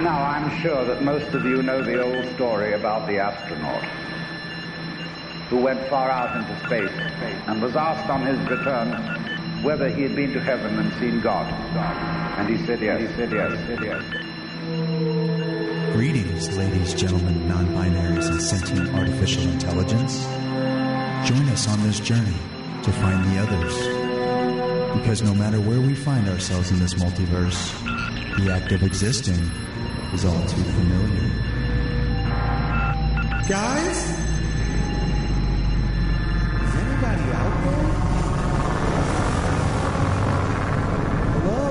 Now, I'm sure that most of you know the old story about the astronaut who went far out into space and was asked on his return whether he had been to heaven and seen God. And he said yes. He said yes. He said yes. Greetings, ladies, gentlemen, non binaries, and sentient artificial intelligence. Join us on this journey to find the others. Because no matter where we find ourselves in this multiverse, the act of existing is all too familiar. Guys? Is anybody out there? Hello?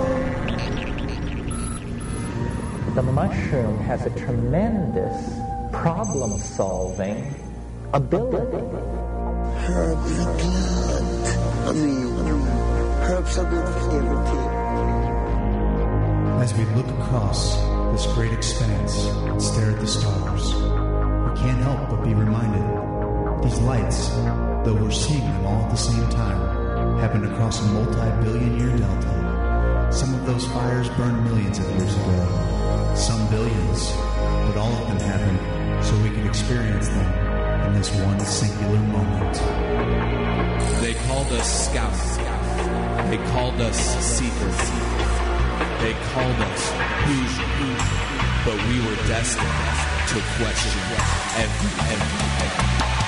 The mushroom has a tremendous problem solving ability. Herbs are good. I mean, herbs are good for everything. As we look across this great expanse and stare at the stars, we can't help but be reminded these lights, though we're seeing them all at the same time, happened across a multi billion year delta. Some of those fires burned millions of years ago, some billions, but all of them happened so we could experience them in this one singular moment. They called us scouts. They called us seekers. They called us Hoosier. But we were destined to question everything. I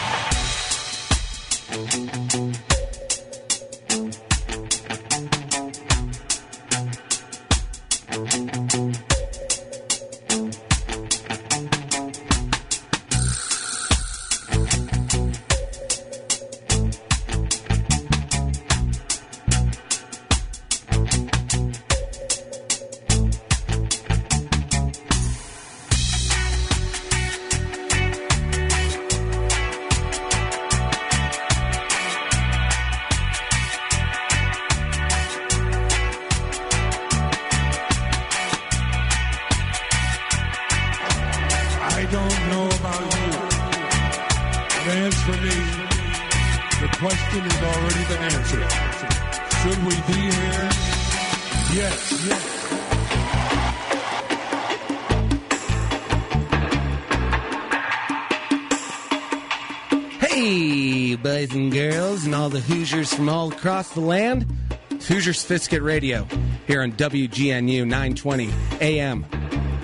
Hoosiers from all across the land. It's Hoosier Sophisticate Radio here on WGNU 920 AM.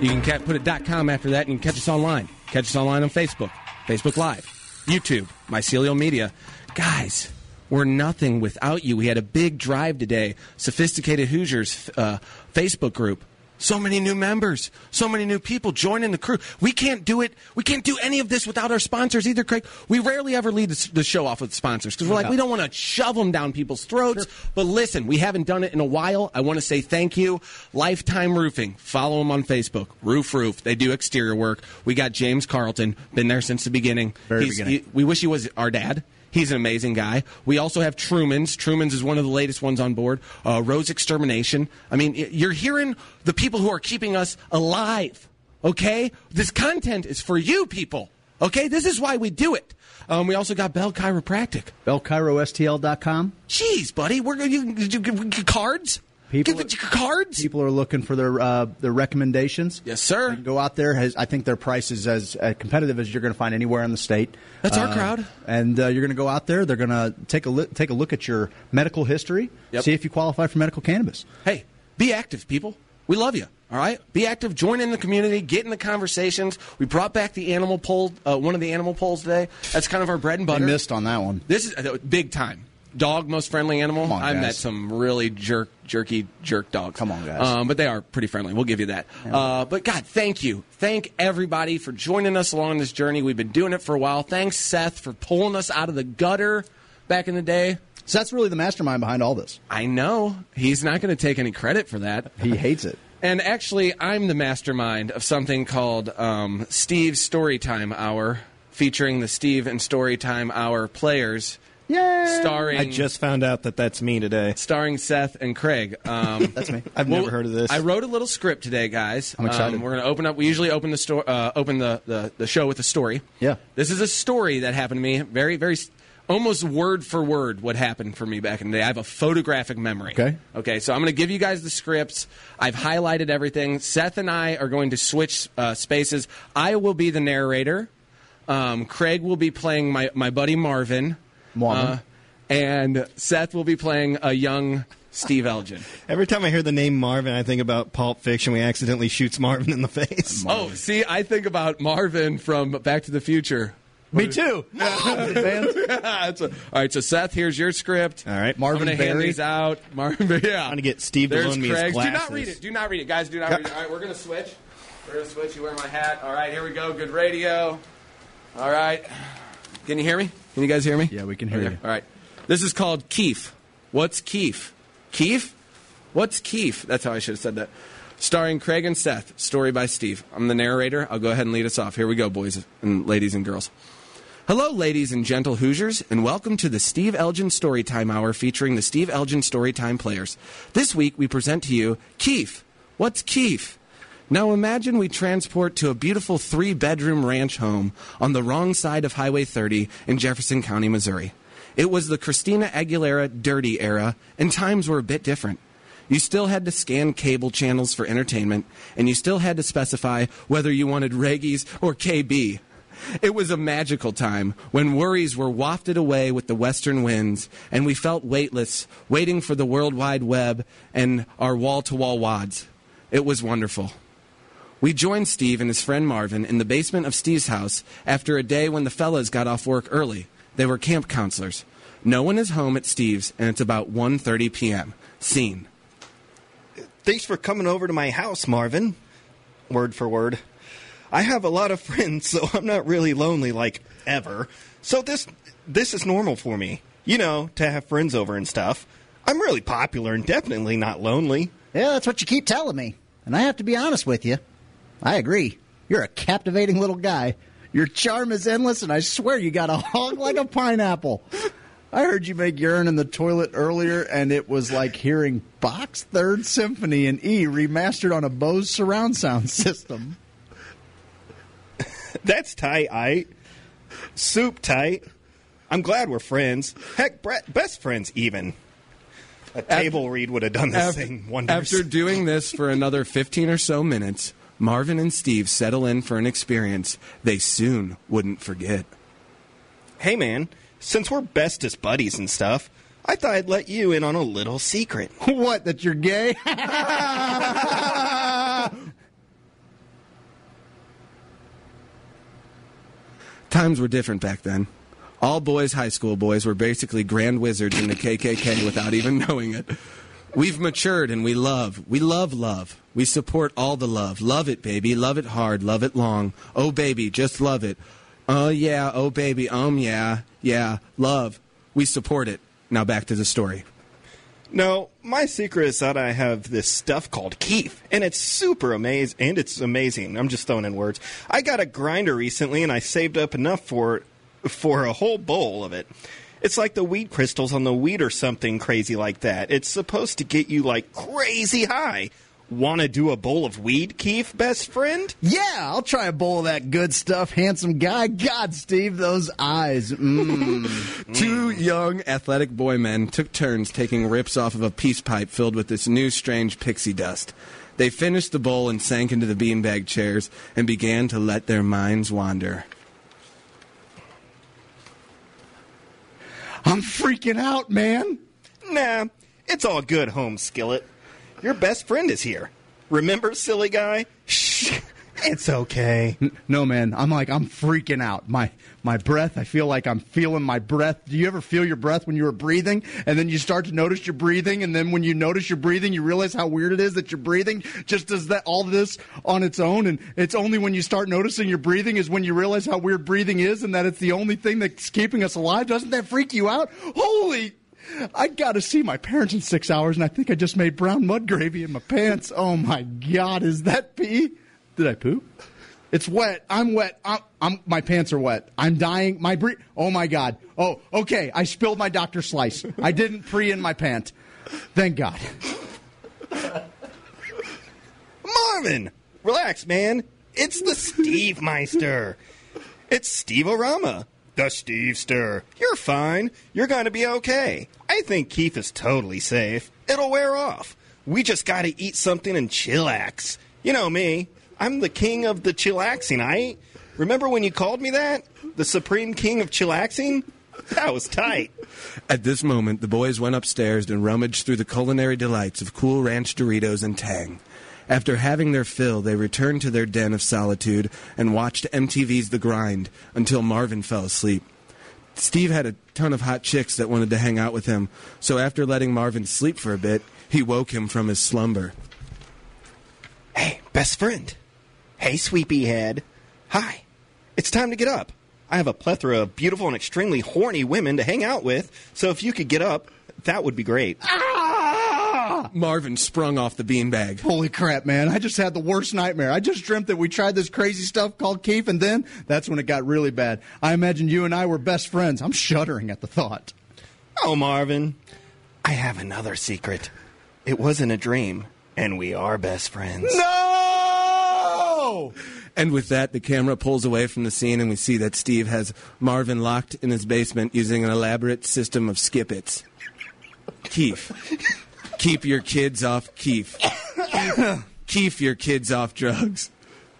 You can ca- put a .com after that, and you can catch us online. Catch us online on Facebook, Facebook Live, YouTube, Mycelial Media. Guys, we're nothing without you. We had a big drive today. Sophisticated Hoosiers uh, Facebook group. So many new members, so many new people joining the crew. We can't do it. We can't do any of this without our sponsors either, Craig. We rarely ever lead the show off with sponsors because we're like, we don't want to shove them down people's throats. But listen, we haven't done it in a while. I want to say thank you. Lifetime Roofing. Follow them on Facebook. Roof Roof. They do exterior work. We got James Carlton. Been there since the beginning. Very He's- beginning. he- we wish he was our dad. He's an amazing guy. We also have Truman's. Truman's is one of the latest ones on board. Uh, Rose Extermination. I mean, you're hearing the people who are keeping us alive. Okay, this content is for you people. Okay, this is why we do it. Um, we also got Bell Chiropractic. BellChiroSTL.com. Jeez, buddy, we're you, you, you cards. People, cards. people are looking for their uh, their recommendations. Yes, sir. You can go out there. Has, I think their price is as uh, competitive as you're going to find anywhere in the state. That's our Uh, crowd. And uh, you're going to go out there. They're going to take a li- take a look at your medical history. Yep. See if you qualify for medical cannabis. Hey, be active, people. We love you. All right, be active. Join in the community. Get in the conversations. We brought back the animal poll. Uh, one of the animal polls today. That's kind of our bread and I butter. missed on that one. This is uh, big time. Dog most friendly animal. On, I guys. met some really jerk, jerky, jerk dogs. Come on, guys. Um, but they are pretty friendly. We'll give you that. Uh, but God, thank you, thank everybody for joining us along this journey. We've been doing it for a while. Thanks, Seth, for pulling us out of the gutter back in the day. So that's really the mastermind behind all this. I know he's not going to take any credit for that. He hates it. And actually, I'm the mastermind of something called um, Steve's Storytime Hour, featuring the Steve and Storytime Hour players, Yay! starring I just found out that that's me today. starring Seth and Craig. Um, That's me. I've well, never heard of this. I wrote a little script today, guys. I'm excited. Um, we're going to open up. We usually open the sto- uh, open the, the, the show with a story. Yeah. This is a story that happened to me. Very very almost word for word what happened for me back in the day. I have a photographic memory. Okay. Okay, so I'm going to give you guys the scripts. I've highlighted everything. Seth and I are going to switch uh, spaces. I will be the narrator. Um, Craig will be playing my, my buddy Marvin. Marvin. Uh, and Seth will be playing a young Steve Elgin. Every time I hear the name Marvin, I think about Pulp Fiction. We accidentally shoots Marvin in the face. Oh, see, I think about Marvin from Back to the Future. Me too. That's a- all right, so Seth, here's your script. All right. Marvin I'm gonna hand these out. Marvin, yeah. I'm gonna get Steve to There's loan me his Craig's. Do not read it. Do not read it, guys. Do not read it. All right, we're gonna switch. We're gonna switch. You wear my hat. All right, here we go. Good radio. All right. Can you hear me? Can you guys hear me? Yeah, we can hear Okay, you. All right. This is called Keef. What's Keef? Keef? What's Keef? That's how I should have said that. Starring Craig and Seth. Story by Steve. I'm the narrator. I'll go ahead and lead us off. Here we go, boys and ladies and girls. Hello, ladies and gentle Hoosiers, and welcome to the Steve Elgin Storytime Hour featuring the Steve Elgin Storytime players. This week we present to you Keef. What's Keef? Now imagine we transport to a beautiful three bedroom ranch home on the wrong side of Highway 30 in Jefferson County, Missouri. It was the Christina Aguilera dirty era, and times were a bit different. You still had to scan cable channels for entertainment, and you still had to specify whether you wanted Reggies or KB. It was a magical time when worries were wafted away with the western winds, and we felt weightless, waiting for the World Wide Web and our wall to wall wads. It was wonderful. We joined Steve and his friend Marvin in the basement of Steve's house after a day when the fellas got off work early. They were camp counselors. No one is home at Steve's, and it's about 1.30 p.m. Scene. Thanks for coming over to my house, Marvin. Word for word. I have a lot of friends, so I'm not really lonely like ever. So this this is normal for me. You know, to have friends over and stuff. I'm really popular and definitely not lonely. Yeah, that's what you keep telling me. And I have to be honest with you. I agree. You're a captivating little guy. Your charm is endless, and I swear you got a hog like a pineapple. I heard you make urine in the toilet earlier, and it was like hearing Bach's Third Symphony in E remastered on a Bose surround sound system. That's tight, I. Soup tight. I'm glad we're friends. Heck, Brett, best friends even. A table read would have done the After, same wonders. after doing this for another 15 or so minutes, Marvin and Steve settle in for an experience they soon wouldn't forget. hey man, since we're bestest buddies and stuff, I thought I'd let you in on a little secret. what, that you're gay? Times were different back then. All boys high school boys were basically grand wizards in the KKK without even knowing it. We've matured and we love. We love love. We support all the love. Love it, baby. Love it hard. Love it long. Oh, baby, just love it. Oh, yeah. Oh, baby. Um, yeah. Yeah. Love. We support it. Now back to the story. No, my secret is that I have this stuff called Keef, and it's super amazing. And it's amazing. I'm just throwing in words. I got a grinder recently, and I saved up enough for for a whole bowl of it. It's like the weed crystals on the weed or something crazy like that. It's supposed to get you like crazy high. Want to do a bowl of weed, Keef, best friend? yeah, I'll try a bowl of that good stuff, handsome guy. God, Steve, those eyes. Mmm. Two young, athletic boy men took turns taking rips off of a peace pipe filled with this new, strange pixie dust. They finished the bowl and sank into the beanbag chairs and began to let their minds wander. I'm freaking out, man. Nah, it's all good, home skillet. Your best friend is here. Remember, silly guy? Shh. It's okay. No, man. I'm like, I'm freaking out. My my breath, I feel like I'm feeling my breath. Do you ever feel your breath when you were breathing? And then you start to notice you're breathing, and then when you notice you're breathing, you realize how weird it is that you're breathing. Just does that all this on its own, and it's only when you start noticing you're breathing is when you realize how weird breathing is, and that it's the only thing that's keeping us alive. Doesn't that freak you out? Holy I got to see my parents in six hours, and I think I just made brown mud gravy in my pants. Oh my God, is that pee? Did I poop? It's wet. I'm wet. I'm, I'm my pants are wet. I'm dying. My bre- Oh my God. Oh, okay. I spilled my Dr. Slice. I didn't pre in my pant. Thank God. Marvin, relax, man. It's the Steve Meister. It's Steve Orama, The Stevester. You're fine. You're going to be okay. I think Keef is totally safe. It'll wear off. We just got to eat something and chillax. You know me. I'm the king of the chillaxing. I. Remember when you called me that? The supreme king of chillaxing? That was tight. At this moment, the boys went upstairs and rummaged through the culinary delights of Cool Ranch Doritos and Tang. After having their fill, they returned to their den of solitude and watched MTV's The Grind until Marvin fell asleep. Steve had a ton of hot chicks that wanted to hang out with him, so after letting Marvin sleep for a bit, he woke him from his slumber. Hey, best friend. Hey, sweepy head. Hi. It's time to get up. I have a plethora of beautiful and extremely horny women to hang out with, so if you could get up, that would be great. Ah! Marvin sprung off the beanbag. Holy crap, man. I just had the worst nightmare. I just dreamt that we tried this crazy stuff called Keef, and then that's when it got really bad. I imagined you and I were best friends. I'm shuddering at the thought. Oh, Marvin, I have another secret. It wasn't a dream, and we are best friends. No! And with that, the camera pulls away from the scene, and we see that Steve has Marvin locked in his basement using an elaborate system of skip-its. Keef. Keep your kids off Keef. Keep your kids off drugs.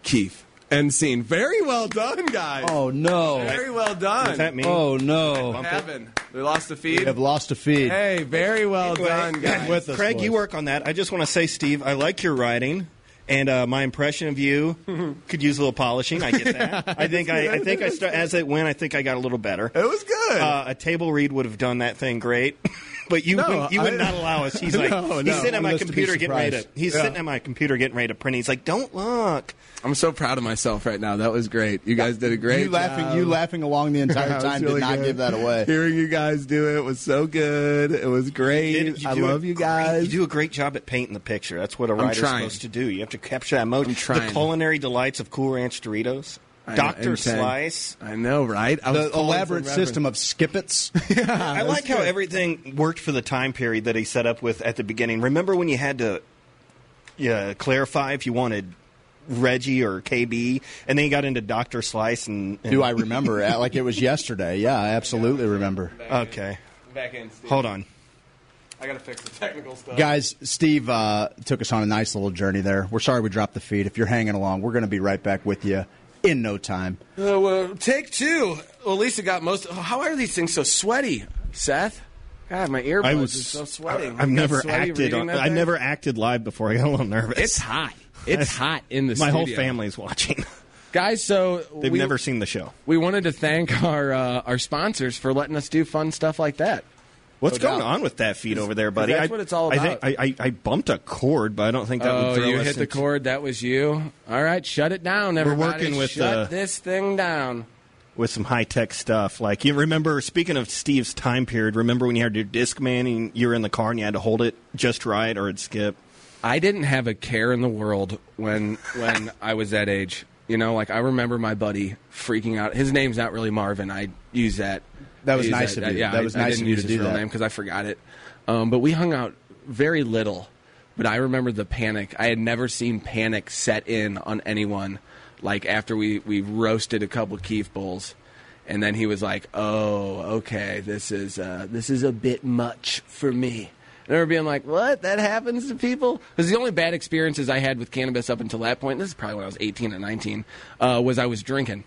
Keef. End scene. Very well done, guys. Oh, no. Very well done. Does that mean? Oh, no. What happened? We lost the feed? We have lost a feed. Hey, very well Anyway, done, guys. With Craig, boys. you work on that. I just want to say, Steve, I like your writing. And uh, my impression of you could use a little polishing. I get that. I think I, I think I start, as it went. I think I got a little better. It was good. Uh, a table read would have done that thing great, but you No, wouldn't, you would not allow us. He's like No, he's no. sitting at my Want us to be computer getting ready to. He's Yeah. sitting at my computer getting ready to print. He's like, "Don't look." I'm so proud of myself right now. That was great. You guys did a great you laughing, job. you laughing along the entire time really did not good. give that away. Hearing you guys do it was so good. It was great. Did- I love you great- guys. you do a great job at painting the picture. That's what a I'm writer's supposed to do. You have to capture that emotion. The culinary delights of Cool Ranch Doritos, I know, Doctor. Slice. I know, right? I The pulling elaborate system of skippets. I like how everything worked for the time period that he set up with at the beginning. Remember when you had to yeah, clarify if you wanted Reggie or KB, and then you got into Doctor Slice and, and Do I remember? Like it was yesterday. Yeah, I absolutely remember. Okay, Back in, Steve. hold on. I gotta fix the technical stuff. Guys, Steve uh, took us on a nice little journey there. We're sorry we dropped the feed. If you're hanging along, we're going to be right back with you in no time. Uh, well, take two. Well, Lisa got most. Oh, how are these things so sweaty, Seth? God, my earbuds I are so sweaty. I, You have never acted. On, I never acted live before. I got a little nervous. It's hot. It's hot in the My whole studio. family's watching. guys. So They've we, never seen the show. We wanted to thank our uh, our sponsors for letting us do fun stuff like that. What's going on with that feed over there, buddy? that's I, what it's all I think about. I, I, I bumped a cord, but I don't think that oh, would throw you hit the cord. That was you. All right, shut it down, everybody. We're working with, shut uh, this thing down. with some high tech stuff. Like you remember, speaking of Steve's time period, remember when you had your disc man and you were in the car and you had to hold it just right or it'd skip. I didn't have a care in the world when when I was that age. You know, like I remember my buddy freaking out. His name's not really Marvin. I use that. That was nice of you. Yeah, That was I, I nice didn't of you use to his do real that. name because I forgot it. Um, but we hung out very little. But I remember the panic. I had never seen panic set in on anyone. Like after we we roasted a couple Keef bowls, and then he was like, "Oh, okay, this is uh, this is a bit much for me." I remember being like, "What? That happens to people?" Because the only bad experiences I had with cannabis up until that point, this is probably when I was 18 or 19, uh, was I was drinking.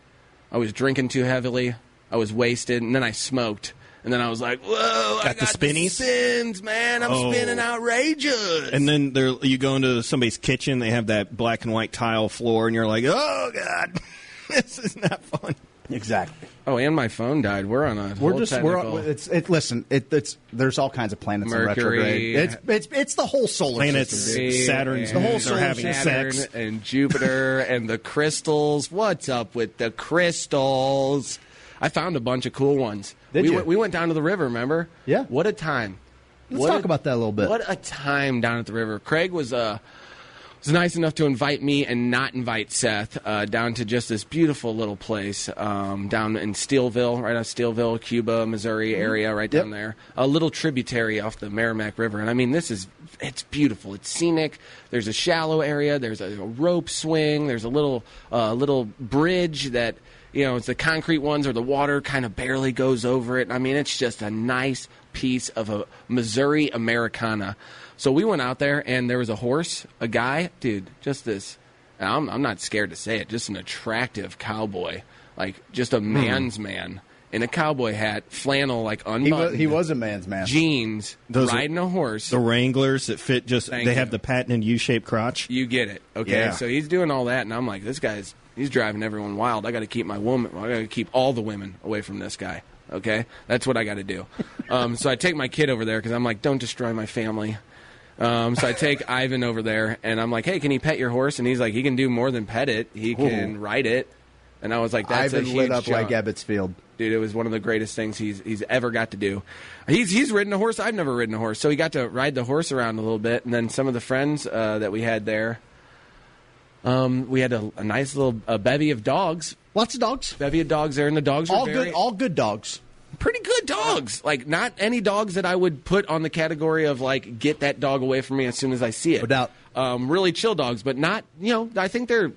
I was drinking too heavily. I was wasted, and then I smoked. And then I was like, "Whoa! I Got the got spinnies? spins, man! I'm Oh. spinning outrageous." And then there, you go into somebody's kitchen, they have that black and white tile floor, and you're like, oh god, this is not fun. Exactly. oh, and my phone died. We're on a We're whole just technical- we're it's it. Listen, it, it's there's all kinds of planets Mercury. in retrograde. It's it's it's the whole solar Planets, system. dude. Saturn's, the whole solar having Saturn sex. and Jupiter and the crystals. What's up with the crystals? I found a bunch of cool ones. Did we you? Went, we went down to the river. Remember? Yeah. What a time. Let's What talk a- about that a little bit. What a time down at the river. Craig was uh, was nice enough to invite me and not invite Seth uh, down to just this beautiful little place um, down in Steelville, right off Steelville, Cuba, Missouri area, right down Yep. there. A little tributary off the Meramec River, and I mean, this is it's beautiful. It's scenic. There's a shallow area. There's a, a rope swing. There's a little uh, little bridge that You know, it's the concrete ones or the water kind of barely goes over it. I mean, it's just a nice piece of a Missouri Americana. So we went out there and there was a horse, a guy, dude, just this. I'm, I'm not scared to say it, just an attractive cowboy, like just a hmm. man's man in a cowboy hat, flannel, like He unbuttoned. was, he was a man's man. jeans, Those are- riding a horse. The Wranglers that fit just Thank they you. have the patented U-shaped crotch. You get it, okay? Yeah. So he's doing all that, and I'm like, this guy's he's driving everyone wild. I got to keep my woman. I got to keep all the women away from this guy. Okay, that's what I got to do. um, so I take my kid over there because I'm like, don't destroy my family. Um, so I take Ivan over there, and I'm like, hey, can he pet your horse? And he's like, he can do more than pet it. He can ride it. And I was like, that's a Ivan huge lit up like jump. Ebbets Field. Dude, it was one of the greatest things he's he's ever got to do. He's he's ridden a horse. I've never ridden a horse, so he got to ride the horse around a little bit. And then some of the friends uh, that we had there, um, we had a, a nice little a bevy of dogs. Lots of dogs. Bevy of dogs there, and the dogs were All very, good. All good dogs. pretty good dogs. Like not any dogs that I would put on the category of like get that dog away from me as soon as I see it. No doubt. Um, really chill dogs, but not you know. I think they're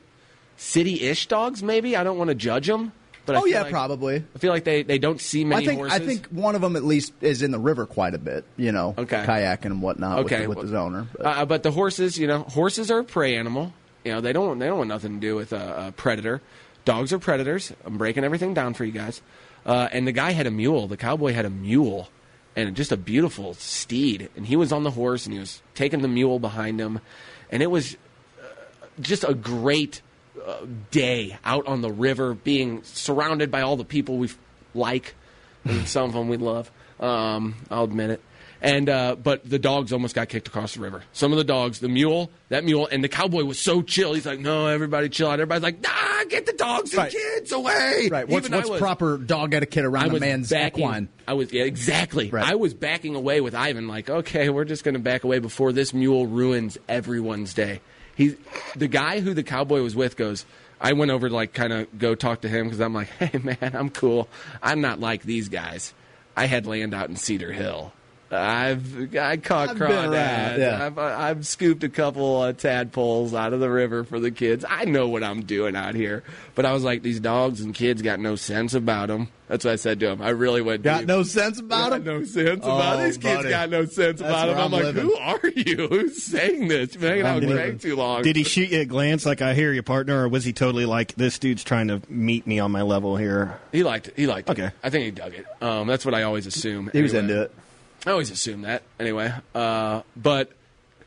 city-ish dogs. Maybe I don't want to judge them. But I Oh yeah, like- probably. I feel like they, they don't see many I think horses. I think one of them at least is in the river quite a bit. You know, Okay. kayaking and whatnot okay, with, with his owner. But Uh, but the horses, you know, horses are a prey animal. You know, they don't they don't want nothing to do with a, a predator. Dogs are predators. I'm breaking everything down for you guys. Uh, and the guy had a mule. The cowboy had a mule, and just a beautiful steed. And he was on the horse, and he was taking the mule behind him, and it was uh, just a great uh, day out on the river, being surrounded by all the people we like, and some of them we love. Um, I'll admit it. And uh, but the dogs almost got kicked across the river. Some of the dogs, the mule, that mule, and the cowboy was so chill. He's like, "No, everybody chill out." Everybody's like, "Nah, get the dogs and Right. kids away." right, what's what's was- proper dog etiquette around a man's backing, equine? I was yeah, exactly. Right. I was backing away with Ivan, like, okay, we're just going to back away before this mule ruins everyone's day. He, the guy who the cowboy was with, goes. I went over to like kind of go talk to him because I'm like, hey man, I'm cool. I'm not like these guys. I had land out in Cedar Hill. I've I caught I've crawdads. yeah. I've, I've scooped a couple uh, tadpoles out of the river for the kids. I know what I'm doing out here. But I was like, these dogs and kids got no sense about them. That's what I said to him. I really went Got deep. no sense about Got him. no sense about Oh, it. These kids got no sense That's about him. I'm, I'm like, living. who are you? Who's saying this? You've been hanging out with I'm Greg living. too long. Did he shoot you a glance like I hear you, partner, or was he totally like this dude's trying to meet me on my level here? He liked it. He liked Okay. it. I think he dug it. Um, that's what I always assume. He was into it. I always assume that. Anyway, uh, but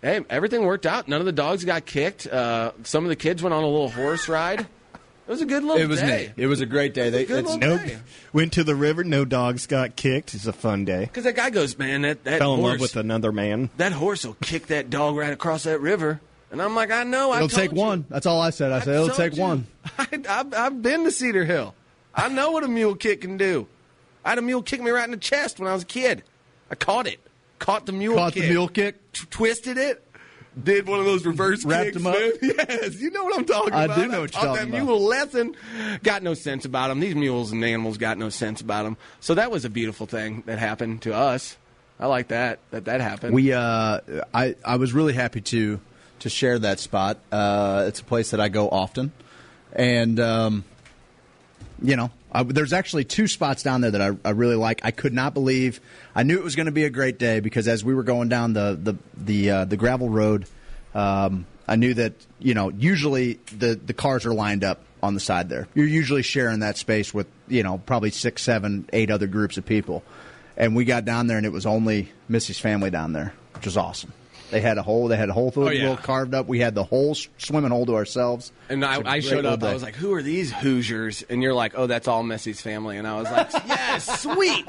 hey, everything worked out. None of the dogs got kicked. Uh, some of the kids went on a little horse ride. It was a good little It was day. neat. It was a great day. They, it's- Nope. day. Went to the river. No dogs got kicked. It's a fun day. Because that guy goes, man, that, that Fell in love with another man. that horse will kick that dog right across that river. And I'm like, I know. I it'll told take you. one. That's all I said. I, I said it'll take you. one. I, I've, I've been to Cedar Hill. I know what a mule kick can do. I had a mule kick me right in the chest when I was a kid. I caught it. Caught the mule Caught kick. the mule kick. T- twisted it. Did one of those reverse Wrapped kicks, him up? man. Yes, you know what I'm talking I about. do know what you're taught talking that about. mule lesson. Got no sense about them. These mules and animals got no sense about them. So that was a beautiful thing that happened to us. I like that that that happened. We, uh, I, I was really happy to to share that spot. Uh, it's a place that I go often, and um, you know, There's actually two spots down there that I, I really like. I could not believe I knew it was going to be a great day because as we were going down the the the, uh, the gravel road, um, I knew that you know usually the the cars are lined up on the side there. You're usually sharing that space with you know probably six, seven, eight other groups of people, and we got down there and it was only Missy's family down there, which was awesome. They had a hole. They had a whole Oh, yeah. little carved up. We had the whole swimming hole to ourselves. And I, I showed up. I was like, "Who are these Hoosiers?" And you're like, "Oh, that's all Messy's family." And I was like, "Yes, sweet,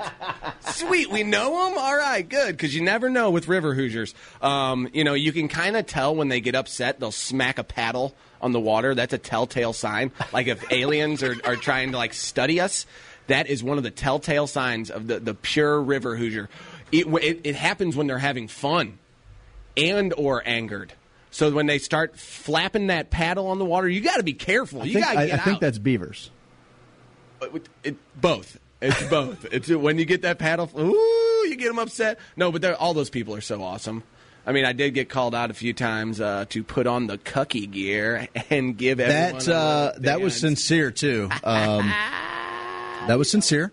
sweet. We know them. All right, good." Because you never know with River Hoosiers. Um, you know, you can kind of tell when they get upset. They'll smack a paddle on the water. That's a telltale sign. Like if aliens are, are trying to like study us, that is one of the telltale signs of the the pure River Hoosier. It, it, it happens when they're having fun and or angered. So when they start flapping that paddle on the water, you got to be careful. I you think, got to I, get I think out. that's beavers. It- it- both. It's both. It's when you get that paddle. Ooh, you get them upset. No, but all those people are so awesome. I mean, I did get called out a few times uh, to put on the cucky gear and give everyone. That uh, that was sincere too. Um, that was sincere.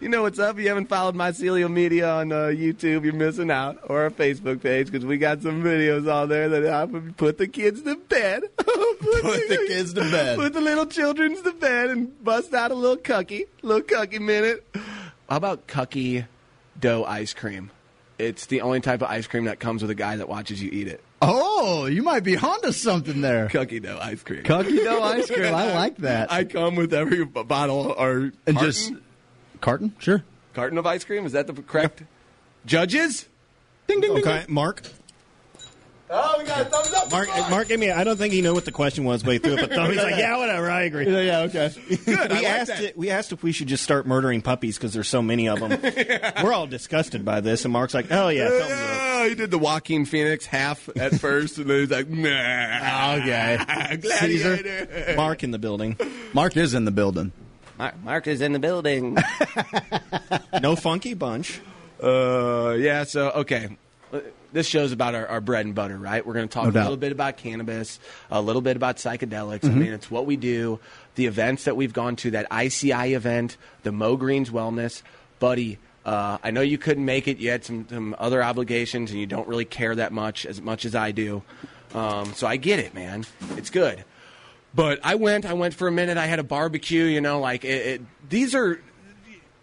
You know what's up? If you haven't followed Mycelial Media on uh, YouTube, you're missing out, or our Facebook page, because we got some videos on there that I put the kids to bed. put, the kids to bed. Put the little children to bed and bust out a little cucky, little cucky minute. How about cucky dough ice cream? It's the only type of ice cream that comes with a guy that watches you eat it. Oh, you might be onto something there. Cookie dough ice cream. Cookie dough ice cream. I like that. I come with every b- bottle or and carton, just carton, sure. carton of ice cream. Is that the correct? Judges? Ding ding Okay, Mark. Oh, we got a thumbs up. Mark, eh, Mark gave me. I don't think he knew what the question was, but he threw up a thumb. He's like, "Yeah, whatever. I agree." Yeah, yeah, okay. Good. I we like asked that. it, we asked if we should just start murdering puppies because there's so many of them. We're all disgusted by this, and Mark's like, "Oh yeah, thumbs up." He did the Joaquin Phoenix half at first, and then he's like, nah. Okay. Gladiator. Mark in the building. Mark is in the building. Mark, Mark is in the building. No funky bunch. uh, yeah, so, okay. This show's about our, our bread and butter, right? We're going to talk No a little bit about cannabis, a little bit about psychedelics. I mean, it's what we do, the events that we've gone to, that ICI event, the Mo Greens Wellness. Buddy, uh, I know you couldn't make it. You had some, some other obligations, and you don't really care that much, as much as I do. Um, so I get it, man. It's good. But I went. I went for a minute. I had a barbecue. You know, like it, it, these are.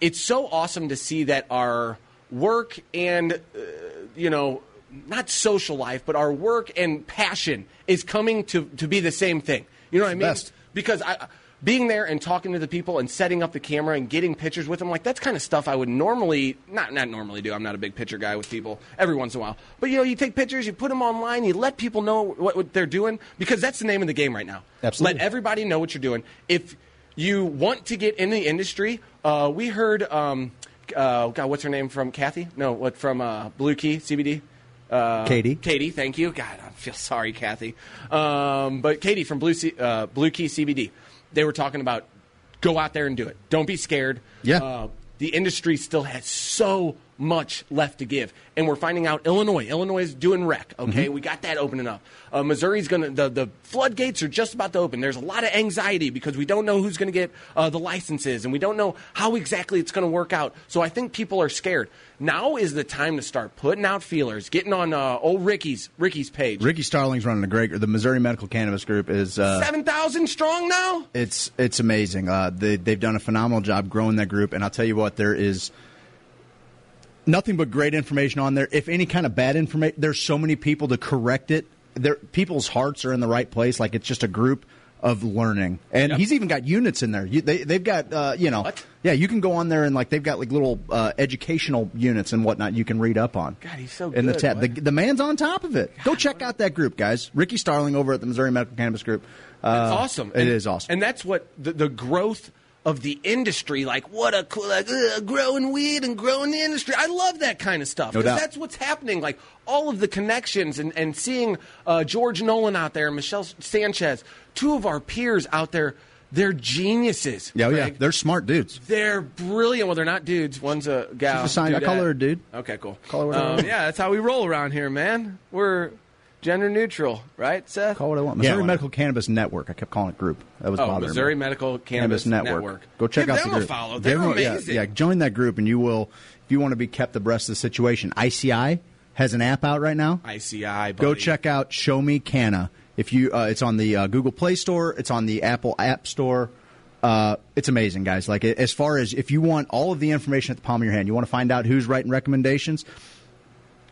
It's so awesome to see that our work and uh, you know not social life, but our work and passion is coming to to be the same thing. You know what I mean? best. Because I. Being there and talking to the people and setting up the camera and getting pictures with them, like that's kind of stuff I would normally not not normally do. I'm not a big picture guy with people every once in a while, but you know, you take pictures, you put them online, you let people know what, what they're doing because that's the name of the game right now. Absolutely. Let everybody know what you're doing. If you want to get in the industry, uh, we heard, um, uh, God, what's her name from Kathy? No, what from uh, Blue Key CBD? Uh, Katie. Katie, thank you. God, I feel sorry, Kathy. Um, but Katie from Blue, C- uh, Blue Key CBD, they were talking about go out there and do it. Don't be scared. Yeah. Uh, the industry still has so much left to give, and we're finding out Illinois. Illinois is doing rec. Okay, we got that opening up. Uh, Missouri's gonna. The, the floodgates are just about to open. There's a lot of anxiety because we don't know who's going to get uh, the licenses, and we don't know how exactly it's going to work out. So I think people are scared. Now is the time to start putting out feelers, getting on uh, old Ricky's Ricky's page. Ricky Starling's running a great. The Missouri Medical Cannabis Group is. Uh, Seven thousand strong now. It's it's amazing. Uh, they they've done a phenomenal job growing that group, and I'll tell you what, there is nothing but great information on there. If any kind of bad information, there's so many people to correct it. There, people's hearts are in the right place. Like it's just a group of learning, and Yep. he's even got units in there. You, they they've got uh, you know, What? yeah, you can go on there and like they've got like little uh, educational units and whatnot you can read up on. God, he's so in the good. tab. The, What? the man's on top of it. Go check out that group, guys. Ricky Starling over at the Missouri Medical Cannabis Group. Uh, It's awesome. It and, is awesome. and that's what the, the growth of the industry. Like what a cool, like uh, growing weed and growing the industry. I love that kind of stuff No that's what's happening. Like all of the connections and and seeing uh, George Nolan out there, Michelle Sanchez, two of our peers out there. They're geniuses. Yeah, oh, yeah, they're smart dudes. They're brilliant. Well, they're not dudes. One's a gal. She's a sign- I call her a dude. Okay, cool. Call her whatever Um, yeah, that's how we roll around here, man. We're gender neutral, right, Seth? Call what I want. Yeah, Missouri why Medical Cannabis Network. I kept calling it group. That was Oh, bothering Missouri me. Medical Cannabis, Network. Go check Give out them the group. a follow. Give They're them a- yeah. Yeah, join that group, and you will. If you want to be kept abreast of the situation, ICI has an app out right now. ICI. Go check out Show Me Canna. If you, uh, it's on the uh, Google Play Store. It's on the Apple App Store. Uh, it's amazing, guys. Like as far as if you want all of the information at the palm of your hand, you want to find out who's writing recommendations.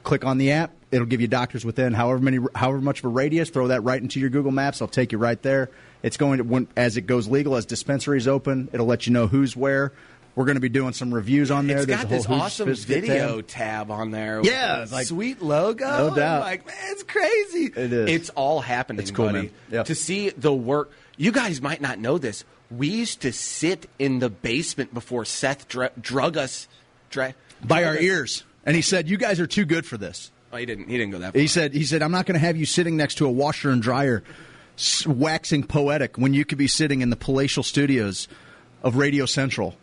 Click on the app. It'll give you doctors within however many, however much of a radius. Throw that right into your Google Maps. It'll take you right there. It's going to when, as it goes legal, as dispensaries open, it'll let you know who's where. We're going to be doing some reviews on there. It's There's got this awesome video tab. tab. on there. with Yeah, like- sweet logo. No I'm doubt. like, man, it's crazy. It is. It's all happening. It's cool, buddy. man. To see the work. You guys might not know this. We used to sit in the basement before Seth dr- drug us. Dra- by our us- ears. And he said, "You guys are too good for this." Oh, he didn't. He didn't go that far. He said, "He said I'm not going to have you sitting next to a washer and dryer, waxing poetic when you could be sitting in the palatial studios of Radio Central."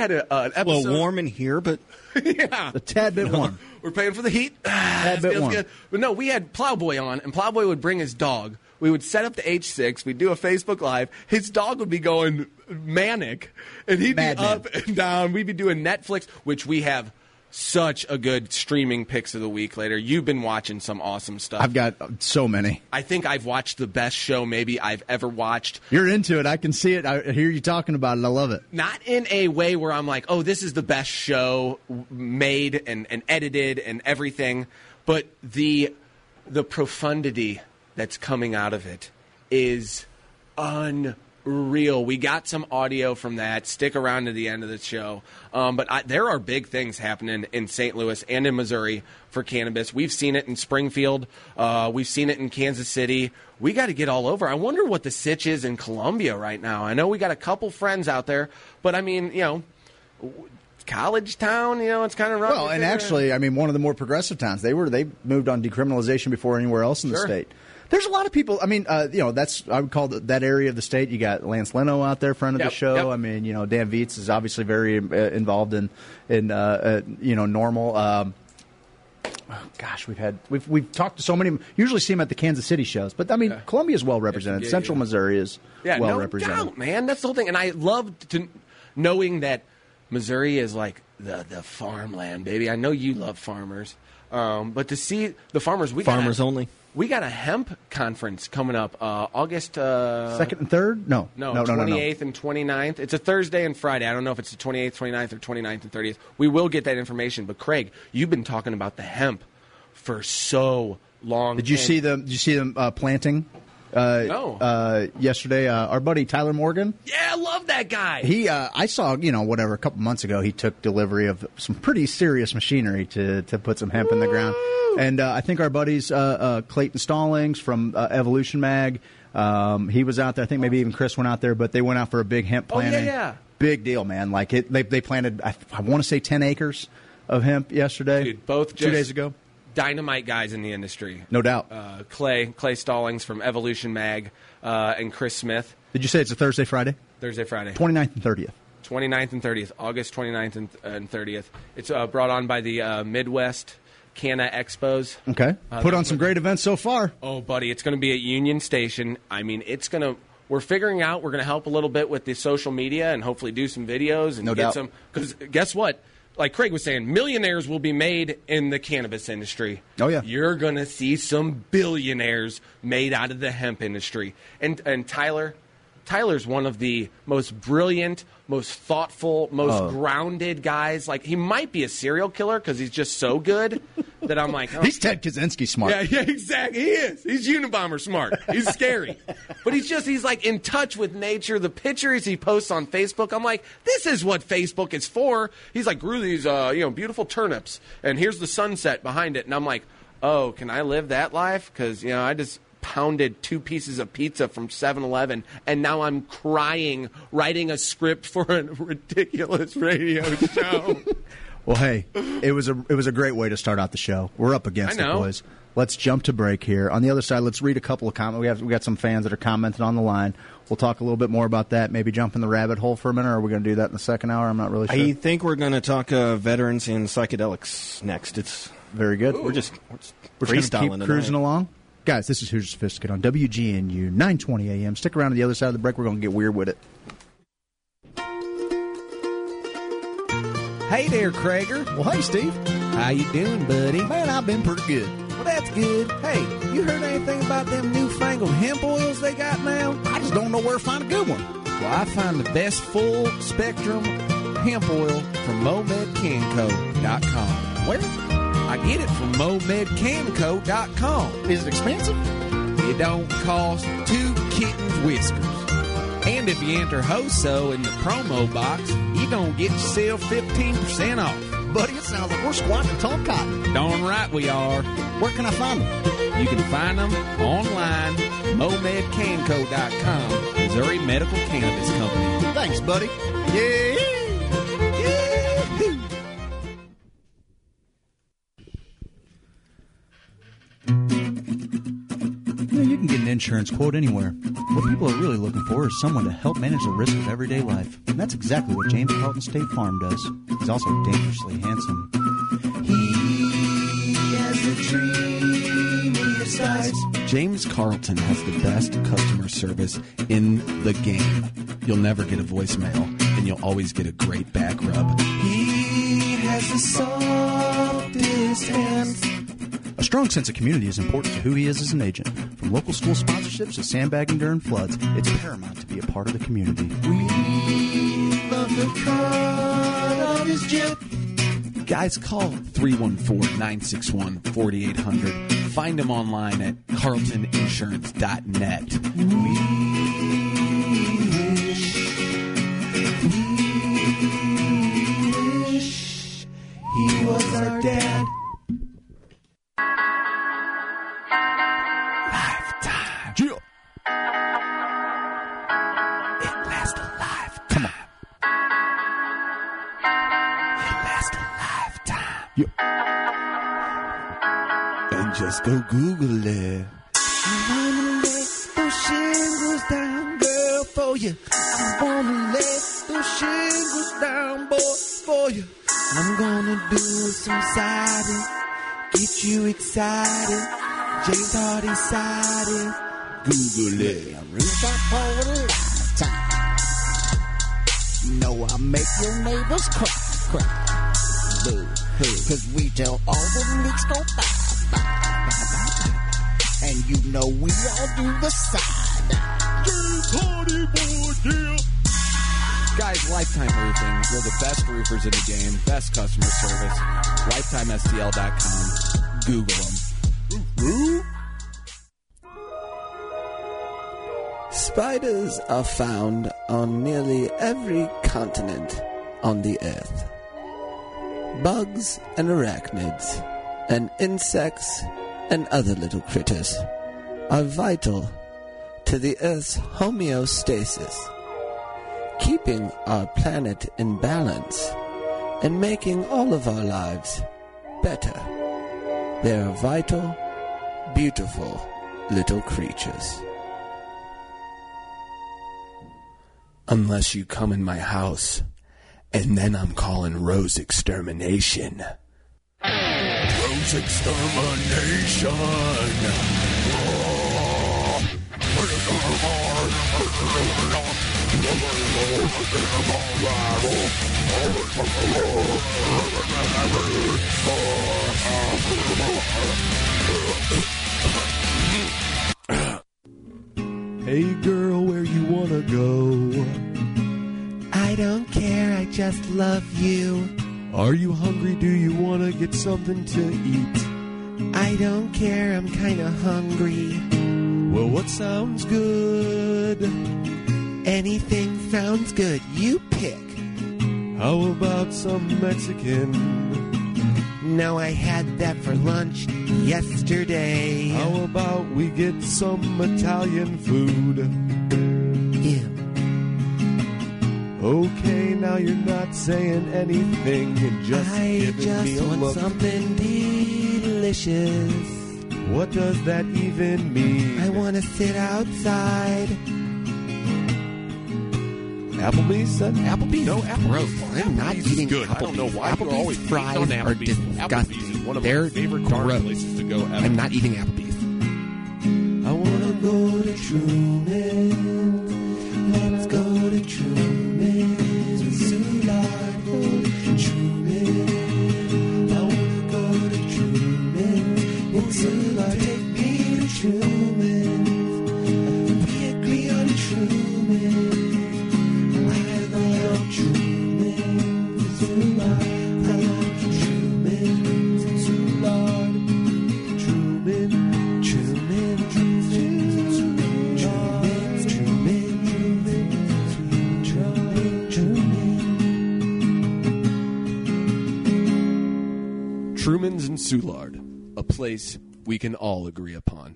Had a, uh, an A episode. little warm in here, but yeah, A tad bit warm. We're paying for the heat. Tad bit warm. good. But no, we had Plowboy on, and Plowboy would bring his dog. We would set up the H6. We'd do a Facebook Live. His dog would be going manic, and he'd Madman. be up and down. We'd be doing Netflix, which we have such a good streaming picks of the week later. You've been watching some awesome stuff. I've got so many. I think I've watched the best show maybe I've ever watched. You're into it. I can see it. I hear you talking about it. I love it. not in a way where I'm like, oh, this is the best show made and, and edited and everything, but the the profundity that's coming out of it is unreal. We got some audio from that. Stick around to the end of the show. Um, but I, there are big things happening in St. Louis and in Missouri for cannabis. We've seen it in Springfield. Uh, we've seen it in Kansas City. We got to get all over. I wonder what the sitch is in Columbia right now. I know we got a couple friends out there, but I mean, you know, w- college town. You know, it's kind of rough. Well, and actually, I mean, one of the more progressive towns. They were they moved on decriminalization before anywhere else in the state. There's a lot of people. I mean, uh, you know, that's I would call th- that area of the state. You got Lance Leno out there, friend of Yep, the show. yep. I mean, you know, Dan Viets is obviously very uh, involved in in uh, uh, you know NORML. Um, oh, gosh, we've had we've we've talked to so many. Usually see him at the Kansas City shows, but I mean, Columbia is well represented. Yeah, Central yeah. Missouri is yeah, well no represented. doubt, man. That's the whole thing, and I love to knowing that Missouri is like the the farmland, baby. I know you love farmers, um, but to see the farmers, we Farmers got only. We got a hemp conference coming up uh, August uh, Second and third? No, No, no, no, no, no. 28th and 29th. It's a Thursday and Friday. I don't know if it's the 28th, 29th, or 29th and 30th. We will get that information. But Craig, you've been talking about the hemp for so long. Did you and- see them? Did you see them uh, planting? Uh, No. Uh, yesterday, uh, our buddy Tyler Morgan. Yeah, I love that guy. He, uh, I saw, you know, whatever. A couple months ago, he took delivery of some pretty serious machinery to to put some hemp in the ground. And uh, I think our buddies uh, uh, Clayton Stallings from uh, Evolution Mag, um, he was out there. I think maybe even Chris went out there, but they went out for a big hemp planting. Oh, yeah, yeah. Big deal, man. Like it, they they planted. I, I want to say ten acres of hemp yesterday. Dude, both two days ago. Dynamite guys in the industry. No doubt. Uh, Clay Clay Stallings from Evolution Mag uh, and Chris Smith. Did you say it's a Thursday, Friday? Thursday, Friday. 29th and 30th. 29th and 30th, August 29th and, and 30th. It's uh, brought on by the uh, Midwest Canna Expos. Okay. Uh, Put on some great events so far. Oh, buddy, it's going to be at Union Station. I mean, it's going to. We're figuring out. We're going to help a little bit with the social media and hopefully do some videos and No get doubt. some. Because guess what? Like Craig was saying, millionaires will be made in the cannabis industry. Oh, yeah. you're going to see some billionaires made out of the hemp industry. And and Tyler, Tyler's one of the most brilliant, most thoughtful, most Oh. grounded guys. Like he might be a serial killer because he's just so good that I'm like, oh, He's Ted Kaczynski smart. yeah, yeah, exactly. He is. He's Unabomber smart. He's scary. but he's just, he's like in touch with nature. The pictures he posts on Facebook, I'm like, this is what Facebook is for. He's like, grew these, uh, you know, beautiful turnips, and here's the sunset behind it. And I'm like, oh, can I live that life? Because, you know, I just pounded two pieces of pizza from 7-Eleven, and now I'm crying, writing a script for a ridiculous radio show. Well, hey, it was a it was a great way to start out the show. We're up against it, boys. Let's jump to break here. On the other side, let's read a couple of comments. We have we got some fans that are commenting on the line. We'll talk a little bit more about that. Maybe jump in the rabbit hole for a minute, or are we going to do that in the second hour? I'm not really sure. I think we're going to talk uh, veterans and psychedelics next. It's Very good. we're just we're just We're just gonna freestyling keep cruising along. Guys, this is Hoosier Sophisticate on WGNU 920 AM. Stick around to the other side of the break. We're going to get weird with it. Hey there, Krager. Well, hey, Steve. How you doing, buddy? Man, I've been pretty good. Well, that's good. Hey, you heard anything about them newfangled hemp oils they got now? I just don't know where to find a good one. Well, I find the best full spectrum hemp oil from MomedCanco.com. Where? I get it from MomedCanco.com. Is it expensive? It don't cost two kittens whiskers. And if you enter HOSO in the promo box, you gonna get yourself 15% off. Buddy, it sounds like we're squatting tall cotton. Darn right we are. Where can I find them? You can find them online, MomedCanco.com, Missouri Medical Cannabis Company. Thanks, buddy. Yeah. You can get an insurance quote anywhere. What people are really looking for is someone to help manage the risk of everyday life. And that's exactly what James Carlton State Farm does. He's also dangerously handsome. He has a dream in his eyes. James Carlton has the best customer service in the game. You'll never get a voicemail, and you'll always get a great back rub. He has the softest hands. A strong sense of community is important to who he is as an agent. From local school sponsorships to sandbagging during floods, it's paramount to be a part of the community. We love the cut of his jet. Guys, call 314 961 4800. Find him online at carltoninsurance.net. He Go Google it. I wanna let those shingles down, girl, for you. I wanna let those shingles down, boy, for you. I'm gonna do some siding, get you excited. James Hardie siding. Google it. Roof up for a lifetime. You know I make your neighbors cry, cry. Boo. Cause we tell all the leaks go bye, And you know we all do the side. James Hardie, boy, yeah. Guys, Lifetime Roofing. We're the best roofers in the game, best customer service. LifetimeSTL.com. Google them. Spiders are found on nearly every continent on the earth. Bugs and arachnids, and insects and other little critters are vital to the earth's homeostasis, keeping our planet in balance and making all of our lives better. They are vital, beautiful little creatures. Unless you come in my house, and then I'm calling Rose Extermination. Rose Extermination! Hey girl, where you wanna go? I don't care, I just love you. Are you hungry? Do you wanna get something to eat? I don't care, I'm kinda hungry. Well, what sounds good? Anything sounds good, you pick. How about some Mexican? No, I had that for lunch yesterday. How about we get some Italian food? Ew. Okay, now you're not saying anything and just I giving just me a want look. something delicious. What does that even mean? I want to sit outside. Applebee's? Son? Applebee's No, Applebee's. gross. I'm not Applebee's is eating good. Applebee's. I don't know why Applebee's you're always fries on are disgusting. Applebee's is one of They're my favorite darn gross. places to go ever. I'm not eating Applebee's. I wanna go to Truman's. Place we can all agree upon.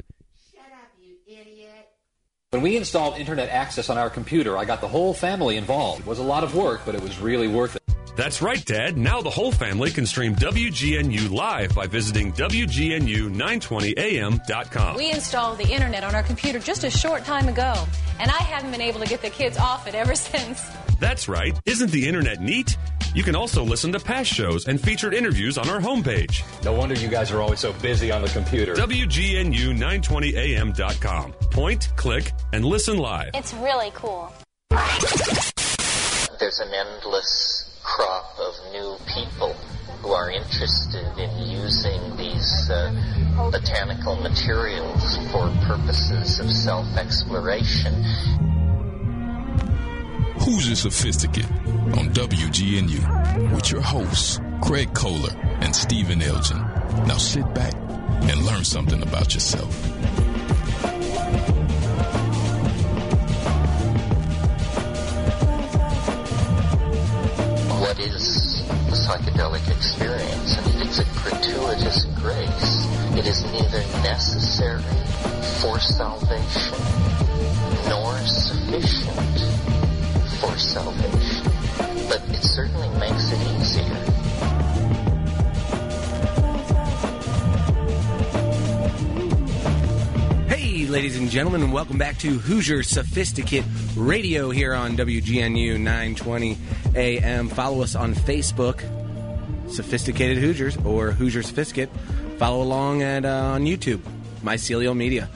When we installed internet access on our computer, I got the whole family involved. It was a lot of work, but it was really worth it. That's right, Dad. Now the whole family can stream WGNU live by visiting WGNU920AM.com. We installed the internet on our computer just a short time ago, and I haven't been able to get the kids off it ever since. That's right. Isn't the internet neat? You can also listen to past shows and featured interviews on our homepage. No wonder you guys are always so busy on the computer. WGNU920AM.com. Point, click, and listen live. It's really cool. There's an endless crop of new people who are interested in using these uh, botanical materials for purposes of self exploration. Hoosier Sophisticate on WGNU with your hosts, Craig Kohler and Stephen Elgin. Now sit back and learn something about yourself. Psychedelic experience? And it's a gratuitous grace. It is neither necessary for salvation nor sufficient for salvation, but it certainly makes it easier. Hey, ladies and gentlemen, and welcome back to Hoosier Sophisticate Radio here on WGNU 920 AM. Follow us on Facebook, Sophisticated Hoosiers or Hoosier Sophisticate. Follow along at uh, on YouTube, Mycelial Media.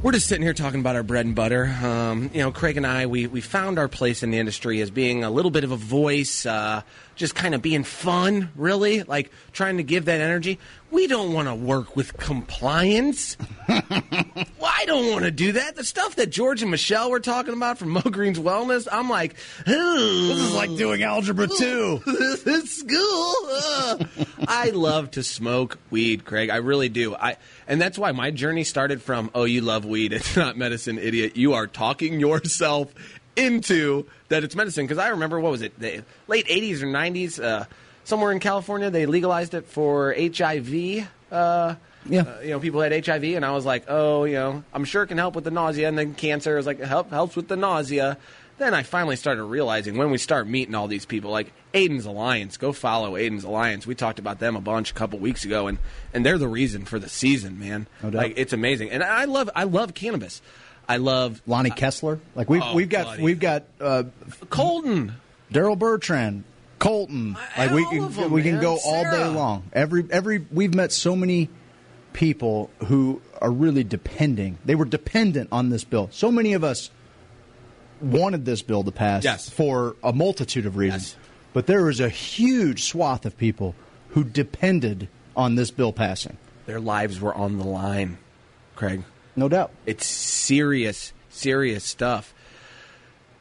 We're just sitting here talking about our bread and butter. Um, you know, Craig and I, we, we found our place in the industry as being a little bit of a voice, uh, just kind of being fun, really, like trying to give that energy. We don't want to work with compliance. well, I don't want to do that. The stuff that George and Michelle were talking about from Mo Green's Wellness, I'm like, this is like doing algebra two. this is school. Uh. I love to smoke weed, Craig. I really do. I and that's why my journey started from, oh, you love weed. It's not medicine, idiot. You are talking yourself into that it's medicine. Because I remember, what was it, the late 80s or 90s, uh, somewhere in California, they legalized it for HIV. Uh, yeah. Uh, you know, people had HIV, and I was like, oh, you know, I'm sure it can help with the nausea. And then cancer is like, help helps with the nausea. Then I finally started realizing when we start meeting all these people, like Aiden's Alliance, go follow Aiden's Alliance. We talked about them a bunch a couple weeks ago, and, and they're the reason for the season, man. No like it's amazing, and I love I love cannabis. I love Lonnie Kessler. Like we've Oh, we've got buddy. we've got uh, Colton, Daryl Bertrand, Colton. Like we can them, we can go all day long. Every every we've met so many people who are really depending. They were dependent on this bill. So many of us wanted this bill to pass Yes. for a multitude of reasons. But there was a huge swath of people who depended on this bill passing. their lives were on the line, Craig. No doubt. It's serious, serious stuff.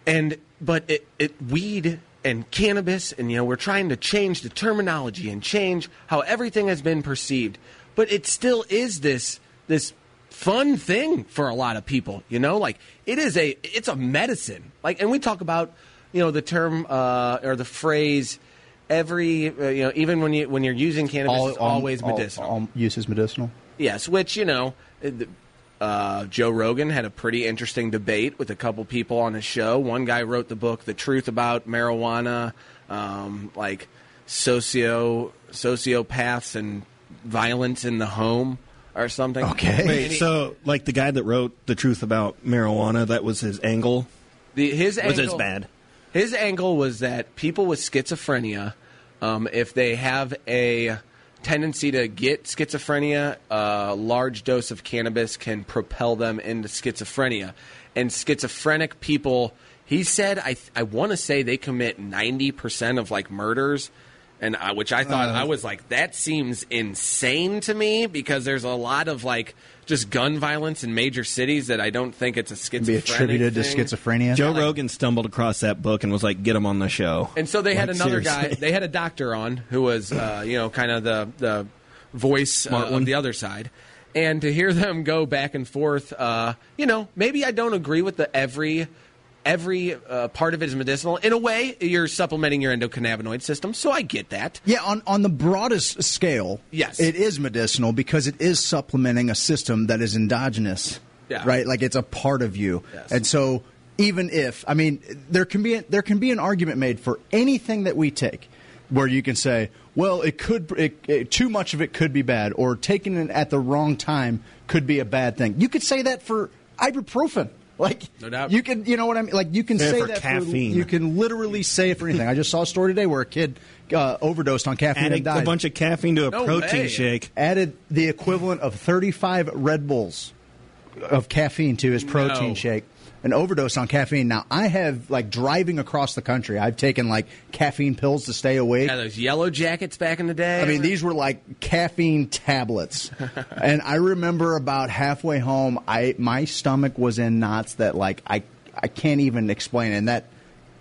And but it, it weed and cannabis and you know we're trying to change the terminology and change how everything has been perceived. But it still is this this fun thing for a lot of people, you know? Like it is a it's a medicine. Like and we talk about, you know, the term uh, or the phrase every uh, you know even when you when you're using cannabis it's always all- medicinal. all use is medicinal. Yes, which you know, uh, Joe Rogan had a pretty interesting debate with a couple people on his show. One guy wrote the book "The Truth About Marijuana," um, like socio sociopaths and violence in the home or something. Wait, And he- so like the guy that wrote the truth about marijuana, that was his angle. The, his was angle, as bad. His angle was that people with schizophrenia, um, if they have a tendency to get schizophrenia, a large dose of cannabis can propel them into schizophrenia. And schizophrenic people, he said, I I want to say they commit ninety percent of like murders. And I, which I thought Uh. I was like that seems insane to me because there's a lot of like just gun violence in major cities that I don't think it's a schizophrenic Be attributed to schizophrenia. Joe Rogan stumbled across that book and was like, "Get him on the show." And so they had Like, another guy. They had a doctor on who was, uh, you know, kind of the the voice uh, Smart of the other side. And to hear them go back and forth, uh, you know, maybe I don't agree with the every every uh, part of it is medicinal. In a way, you're supplementing your endocannabinoid system, so I get that. Yeah, on, on the broadest scale, Yes. it is medicinal because it is supplementing a system that is endogenous. Yeah. Right? Like it's a part of you. Yes. And so even if I mean there can be there can be an argument made for anything that we take. where you can say, well, it could it, it, too much of it could be bad, or taking it at the wrong time could be a bad thing. You could say that for ibuprofen. Like No doubt. you can, you know what I mean? Like you can Yeah, say for that caffeine. For, you can literally say it for anything. I just saw a story today where a kid uh, overdosed on caffeine Added and died. a bunch of caffeine to a No protein way. shake. Added the equivalent of 35 Red Bulls of caffeine to his protein No. shake. An overdose on caffeine. Now I have like driving across the country. I've taken like caffeine pills to stay awake. Yeah, those yellow jackets back in the day. I mean, these were like caffeine tablets, and I remember about halfway home, I my stomach was in knots that like I I can't even explain, and that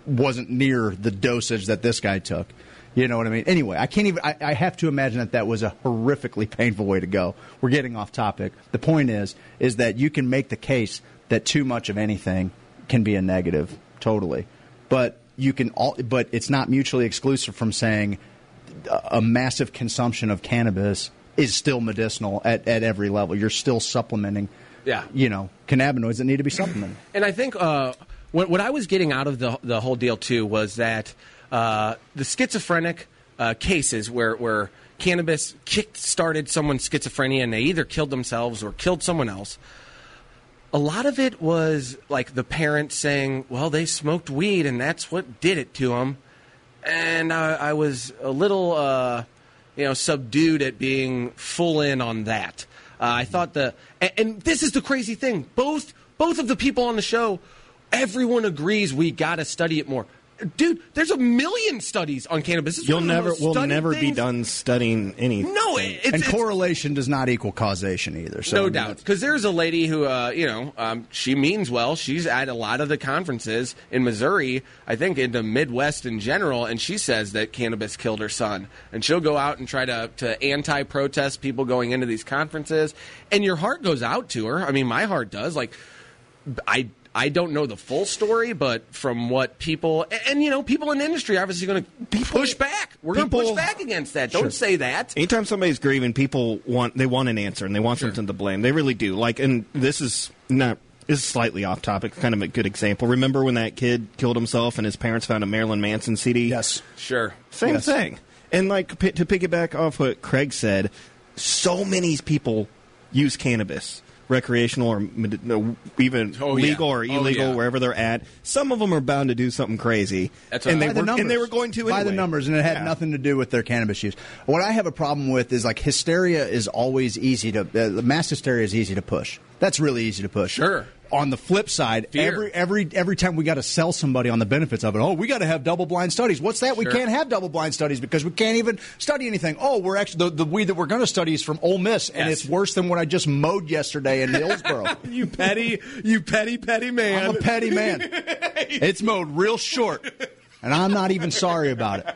wasn't near the dosage that this guy took. You know what I mean? Anyway, I can't even. I, I have to imagine that that was a horrifically painful way to go. We're getting off topic. The point is, is that you can make the case that too much of anything can be a negative, totally, but you can all. But it's not mutually exclusive from saying a massive consumption of cannabis is still medicinal at, at every level. You're still supplementing, Yeah. you know, cannabinoids that need to be supplemented. And I think uh, what, what I was getting out of the the whole deal too was that uh, the schizophrenic uh, cases where where cannabis kick started someone's schizophrenia and they either killed themselves or killed someone else. A lot of it was like the parents saying, "Well, they smoked weed and that's what did it to them," and I, I was a little, uh, you know, subdued at being full in on that. Uh, I thought the, and, and this is the crazy thing. Both both of the people on the show, everyone agrees we got to study it more. Dude, there's a million studies on cannabis. It's You'll one of the never, we'll studied never be done studying anything. No, it, it's, and it's- correlation does not equal causation either. So I no mean, doubt, because there's a lady who, uh, you know, um, she means well. She's at a lot of the conferences in Missouri, I think in the Midwest in general, and she says that cannabis killed her son. And she'll go out and try to, to anti-protest people going into these conferences, and your heart goes out to her. I mean, my heart does. Like, I I don't know the full story, but from what people and, and, you know, people in the industry are obviously going to push back. We're going to push back against that. Don't Sure. say that. Anytime somebody's grieving, people want they want an answer and they want something to blame. They really do. Like, and this is not this is slightly off topic. Kind of a good example. Remember when that kid killed himself and his parents found a Marilyn Manson CD? Yes, Sure. same Yes. thing. And like p- to piggyback off what Craig said, so many people use cannabis. Recreational or med- no, even Oh, yeah. legal or Oh, illegal, yeah. wherever they're at. Some of them are bound to do something crazy, That's and I- they By the were and they were going to by the numbers, and it had Yeah. nothing to do with their cannabis use. What I have a problem with is like hysteria is always easy to uh, mass hysteria is easy to push. That's really easy to push. Sure. On the flip side, Fear. every every every time we got to sell somebody on the benefits of it. Oh, we got to have double blind studies. What's that? We can't have double blind studies because we can't even study anything. Oh, we're actually the, the weed that we're going to study is from Ole Miss, and Yes. it's worse than what I just mowed yesterday in Hillsboro. You petty, you petty, petty man. I'm a petty man. It's mowed real short, and I'm not even sorry about it.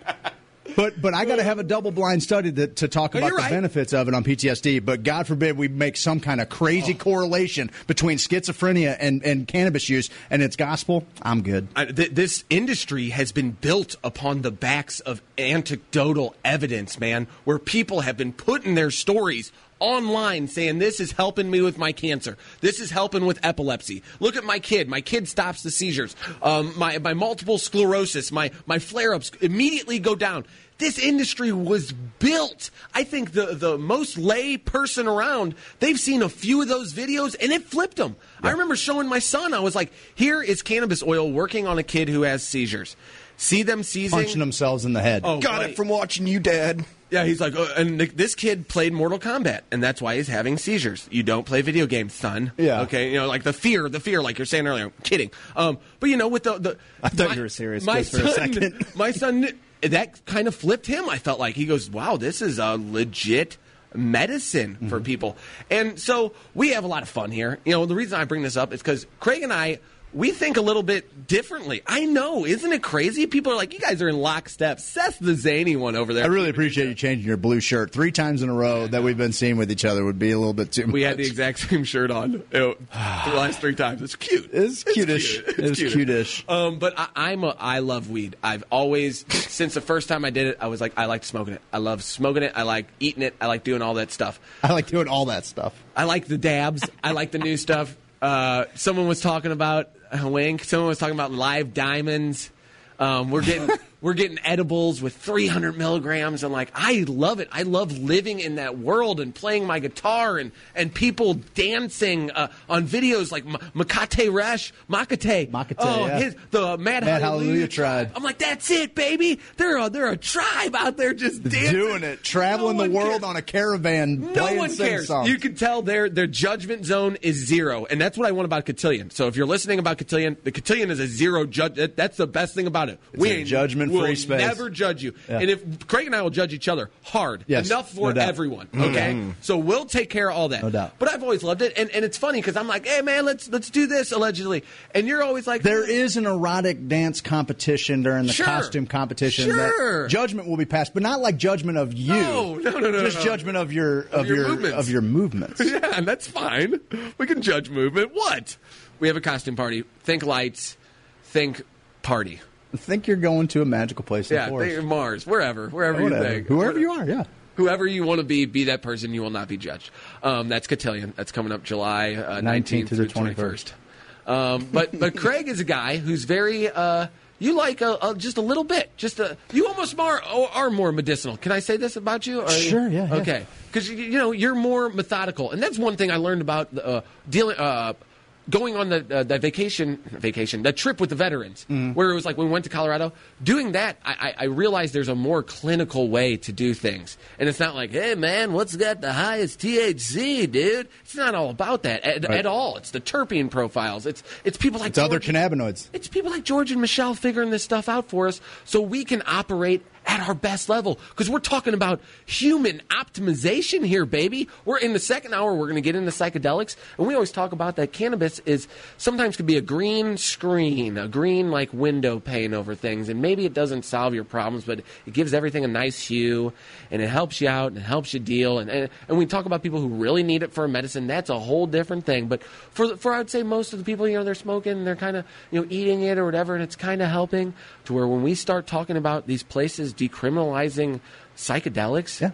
But but I got to have a double blind study to, to talk about the right. benefits of it on PTSD. But God forbid we make some kind of Oh. crazy correlation between schizophrenia and, and cannabis use, and it's gospel. I'm good. I, th- this industry has been built upon the backs of anecdotal evidence, man, where people have been putting their stories online saying this is helping me with my cancer. This is helping with epilepsy. Look at my kid. My kid stops the seizures. Um, my, my multiple sclerosis, my, my flare ups immediately go down. This industry was built. I think the, the most lay person around, they've seen a few of those videos and it flipped them. I remember showing my son, I was like, here is cannabis oil working on a kid who has seizures. See them seizing. Punching themselves in the head. Oh, Got buddy. it from watching you, Dad. Yeah, he's like, uh, and this kid played Mortal Kombat, and that's why he's having seizures. You don't play video games, son. Yeah. Okay. You know, like the fear, the fear, like you're saying earlier. I'm kidding. Um, but you know, with the, the I thought you were serious My just for a son, second. my son, that kind of flipped him. I felt like he goes, "Wow, this is a legit." medicine for Mm-hmm. people and so we have a lot of fun here you know the reason i bring this up is because craig and i we think a little bit differently i know isn't it crazy people are like you guys are in lockstep seth the zany one over there I really appreciate you changing your blue shirt three times in a row that we've been seeing with each other would be a little bit too much. We had the exact same shirt on the last three times. It's cute. It's cutish. cute. It's cute. cutish. Um, but I, I'm a, I love weed. I've always, since the first time I did it, I was like, I like smoking it. I love smoking it. I like eating it. I like doing all that stuff. I like doing all that stuff. I like the dabs. I like the new stuff. Uh, someone was talking about wink. Someone was talking about live diamonds. Um, we're getting we're getting edibles with 300 milligrams, and like I love it. I love living in that world and playing my guitar and and people dancing uh, on videos like M- Makate Resh, Makate, Makate, oh, yeah. his, the Mad, Mad Hallelujah, Hallelujah Tribe. I'm like, that's it, baby. They're a, they're a tribe out there just dancing. Doing it, traveling No the world cares. on a caravan. No playing one cares. songs. You can tell their their judgment zone is zero, and that's what I want about Cotillion. So if you're listening about Cotillion, the Cotillion is a zero judge. That's the best thing about it. It's a judgment-free we'll space. Never judge you, Yeah. and if Craig and I will judge each other hard, Yes, enough for no everyone. Okay, Mhm. so we'll take care of all that. No doubt. But I've always loved it, and, and it's funny because I'm like, hey man, let's let's do this allegedly, and you're always like, There is an erotic dance competition during the Sure. costume competition. that Sure. judgment will be passed, but not like judgment of you. No, no, no, no, Just no. judgment of your of, your your, movements. of your movements. yeah, and that's fine. We can judge movement. What? We have a costume party. Think lights. Think party. Think you're going to a magical place Yeah, the think Mars, wherever, wherever Whatever. you think, Whoever you are, yeah. Whoever you want to be, be that person. You will not be judged. Um, that's Cotillion. That's coming up July uh, 19th 19th to the through 21st. Um, but but Craig is a guy who's very. Uh, you like a, a, just a little bit, just a. You almost more are more medicinal. Can I say this about you? Are Sure, yeah, yeah. Okay, because you, you know you're more methodical, and that's one thing I learned about uh, dealing. Going on the uh, that vacation, vacation, that trip with the veterans, Mm-hmm. where it was like when we went to Colorado, doing that, I, I I realized there's a more clinical way to do things, and it's not like, hey man, what's got the highest THC, dude? It's not all about that at, Right. at all. It's the terpene profiles. It's it's people like It's other cannabinoids. it's people like George and Michelle figuring this stuff out for us so we can operate at our best level. Because we're talking about human optimization here, baby. We're in the second hour, we're going to get into psychedelics. And we always talk about that cannabis is sometimes could be a green screen, a green like window pane over things. And maybe it doesn't solve your problems, but it gives everything a nice hue and it helps you out and it helps you deal. And, and, and we talk about people who really need it for a medicine. That's a whole different thing. But for, for I'd say most of the people, you know, they're smoking, they're kind of, you know, eating it or whatever, and it's kind of helping to where when we start talking about these places decriminalizing psychedelics, yeah.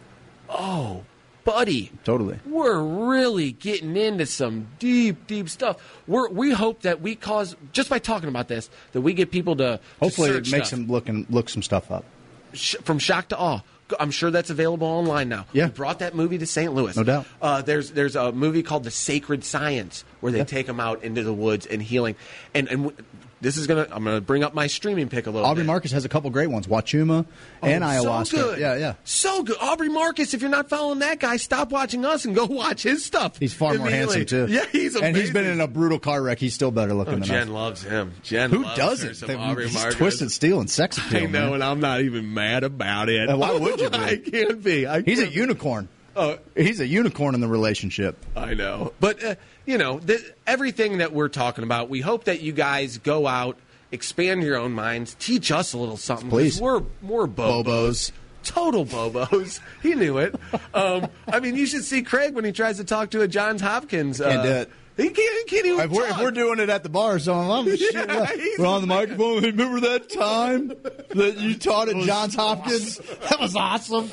oh, buddy, Totally. we're really getting into some deep, deep stuff. We're, we hope that we cause just by talking about this that we get people to to Hopefully, it search makes stuff. them look and look some stuff up. Sh- from shock to awe. I'm sure that's available online now. Yeah. we brought that movie to St. Louis. No doubt. Uh, there's there's a movie called The Sacred Science where they take them out into the woods and healing. And and w- this is gonna I'm gonna bring up my streaming pick a little Aubrey bit. Marcus has a couple great ones: Wachuma oh, and Oh, ayahuasca. So good. Yeah, yeah. So good. Aubrey Marcus, if you're not following that guy, stop watching us and go watch his stuff. He's far more handsome too. Yeah, he's amazing. and he's been in a brutal car wreck. He's still better looking Oh, than Jen us. loves him. Jen Who loves doesn't? her some They- Aubrey he's Marcus. twisted steel and sex appeal. I know, man. and I'm not even mad about it. Why would you be? I can't be. I He's a can't- unicorn. Oh. He's a unicorn in the relationship. I know. But, uh, you know, th- everything that we're talking about, we hope that you guys go out, expand your own minds, teach us a little something. Please. We're, we're bobos. Bobos. Total bobos. he knew it. Um, I mean, you should see Craig when he tries to talk to a Johns Hopkins. Uh, Can't do it. He can't, he can't even If we're, if we're doing it at the bar, so I'm shit, Yeah, we're- we're on the microphone. Remember that time that you taught at Johns Hopkins? That was awesome.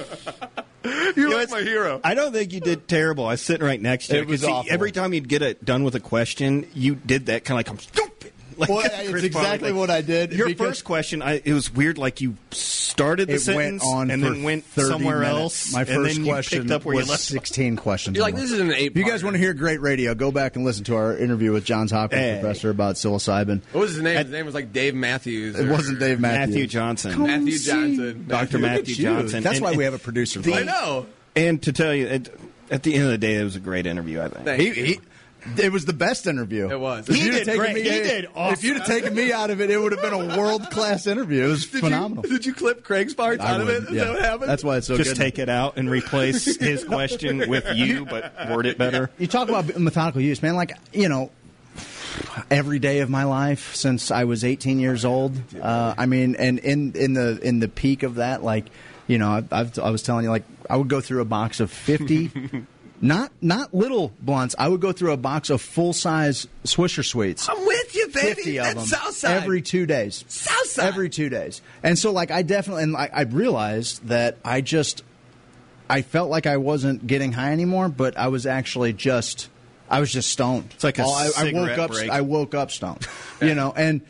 You're like my hero. I don't think you did terrible. I was sitting right next to you. It was 'cause, see. Every time you'd get it done with a question, you did that kind of like I'm stupid. Like, Well, Chris it's exactly Farley. what I did. Your first question, I, it was weird. Like you started the it sentence went on and then went somewhere minutes. else. My and first then question picked up where was you left. 16 questions. You're like, this is an eight If you guys want to hear great radio, go back and listen to our interview with Johns Hopkins Hey. professor about psilocybin. What was his name? His name was like Dave Matthews. It wasn't Dave Matthews. Matthew Johnson, Matthew Johnson. Dr. Look Matthew. Johnson. That's And- why we have a producer. The- I know. And to tell you, at, at the end of the day, it was a great interview. I think. Thank He, you. he, it was the best interview. It was. If He you'd have did taken great. Me, He did If you'd have taken me out of it, it would have been a world class interview. It was Did phenomenal. You, did you clip Craig's parts I out of would, it? Is yeah. that what happened? That's why it's so Just good. take it out and replace his question with you, but word it better. You talk about methodical use, man. Like you know, every day of my life since I was 18 years old. Uh, I mean, and in in the in the peak of that, like you know, I've, I've, I was telling you, like I would go through a box of 50. Not not little blunts. I would go through a box of full size Swisher Sweets. I'm with you, baby. Fifty of That's them Southside. every two days. Southside. Every two days, and so like I definitely and I, I realized that I just I felt like I wasn't getting high anymore, but I was actually just I was just stoned. It's like a All- I, I woke up. break. I woke up stoned. You know, and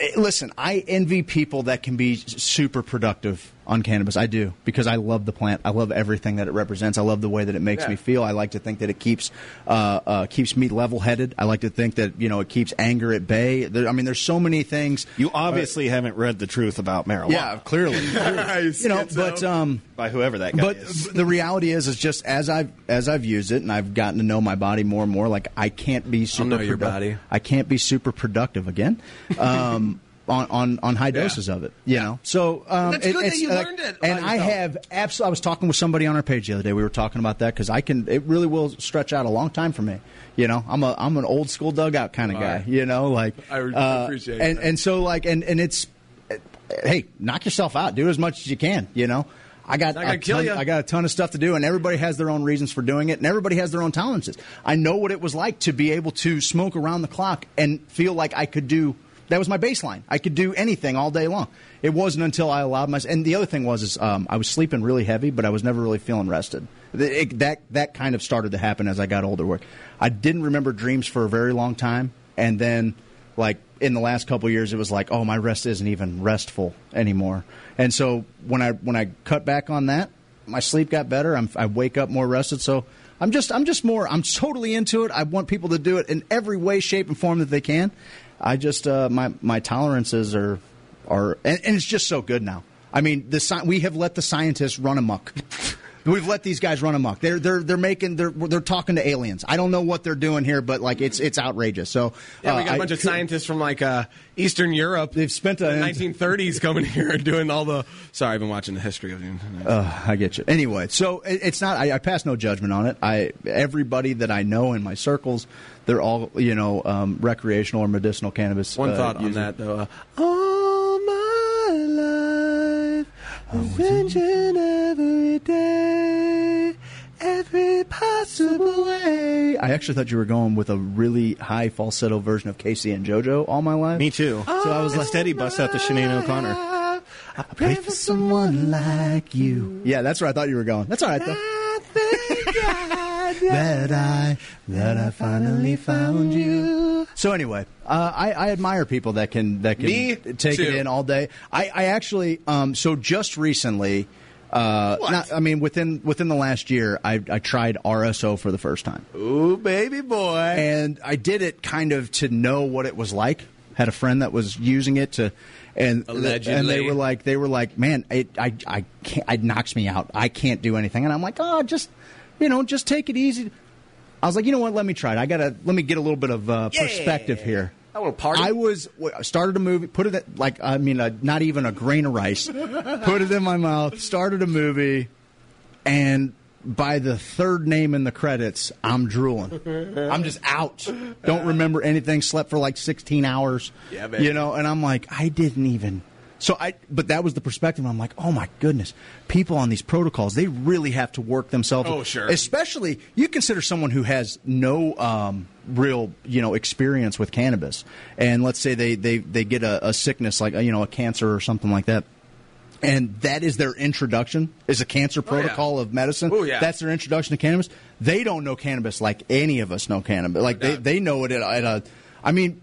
Eh, Listen, I envy people that can be super productive on cannabis. I do because I love the plant. I love everything that it represents. I love the way that it makes Yeah. me feel. I like to think that it keeps uh, uh, keeps me level headed. I like to think that you know it keeps anger at bay. There, I mean, there's so many things. You obviously haven't read the truth about marijuana. Yeah, clearly. you know, but um, by whoever that guy but is. the reality is, is just as I've as I've used it and I've gotten to know my body more and more. Like I can't be super. know your produ- body. I can't be super productive again. Um, On, on, on high doses of it, you know. So um, That's good that you like- learned it And I have absolutely. I was talking with somebody on our page the other day. We were talking about that because I can. It really will stretch out a long time for me. You know, I'm a I'm an old school dugout kind of guy. are. You know, like I re- uh, appreciate and that. and so like and and it's hey, knock yourself out. Do as much as you can. You know, I got It's not gonna a ton- I got a ton of stuff to do, and everybody has their own reasons for doing it, and everybody has their own tolerances. I know what it was like to be able to smoke around the clock and feel like I could do. That was my baseline. I could do anything all day long. It wasn't until I allowed myself. And the other thing was, is um, I was sleeping really heavy, but I was never really feeling rested. It- that that kind of started to happen as I got older. Where I didn't remember dreams for a very long time, and then like in the last couple years it was like oh my rest isn't even restful anymore and so when i when i cut back on that my sleep got better I'm, i wake up more rested so i'm just i'm just more i'm totally into it. I want people to do it in every way shape and form that they can. I just uh, my my tolerances are are and, and it's just so good now. I mean the we have let the scientists run amok We've let these guys run amok. They're they're they're making they're they're talking to aliens. I don't know what they're doing here, but like it's it's outrageous. So Yeah, we uh, got a I- bunch of scientists from like uh, Eastern Europe. They've spent the 1930s coming here and doing all the. Sorry, I've been watching the history of you. Uh, I get you. Anyway, so it, it's not. I, I pass no judgment on it. I everybody that I know in my circles, they're all you know um, recreational or medicinal cannabis. One uh, thought on that though. Uh, All my life, I'm changing every day, every possible way. I actually thought you were going with a really high falsetto version of K-Ci and JoJo all my life. Me too. So I was like, Instead, he busts out the Sinead O'Connor. I pray for someone like you. yeah, that's where I thought you were going. That's all right though. That I that I finally found you. So anyway, uh, I, I admire people that can that can Me take it in all day. I, I actually um, so just recently. Uh, not, I mean, within within the last year, I, I tried RSO for the first time. Ooh, baby boy! And I did it kind of to know what it was like. Had a friend that was using it to, and and they were like, they were like, man, it, I I can't, it knocks me out. I can't do anything. And I'm like, oh, just you know, just take it easy. I was like, you know what? Let me try it. I gotta let me get a little bit of uh, perspective here. I want to party. I was started a movie, put it at, like I mean, uh, not even a grain of rice. put it in my mouth, started a movie, and by the third name in the credits, I'm drooling. I'm just out. Don't remember anything. Slept for like 16 hours. Yeah, baby. You know, and I'm like, I didn't even. So I, but that was the perspective. I'm like, oh my goodness, people on these protocols, they really have to work themselves. Oh, sure. Especially, you consider someone who has no um, real, you know, experience with cannabis, and let's say they they they get a, a sickness like you know a cancer or something like that. And that is their introduction, is a cancer protocol of medicine. Oh, yeah. That's their introduction to cannabis. They don't know cannabis like any of us know cannabis. Like they, they know it at, at a. I mean,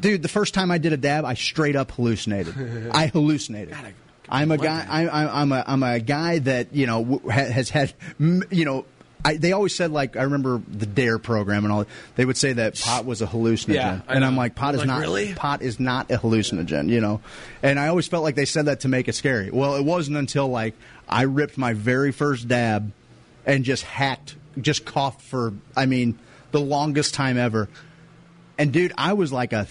dude, the first time I did a dab, I straight up hallucinated. I hallucinated. I'm a guy. I, I, I'm a I'm a guy that you know has had you know. I, they always said like I remember the Dare program and all. They would say that pot was a hallucinogen, Yeah, and I'm like, pot is Like, not really? pot is not a hallucinogen, you know. And I always felt like they said that to make it scary. Well, it wasn't until like I ripped my very first dab and just hacked, just coughed for I mean the longest time ever. And dude, I was like a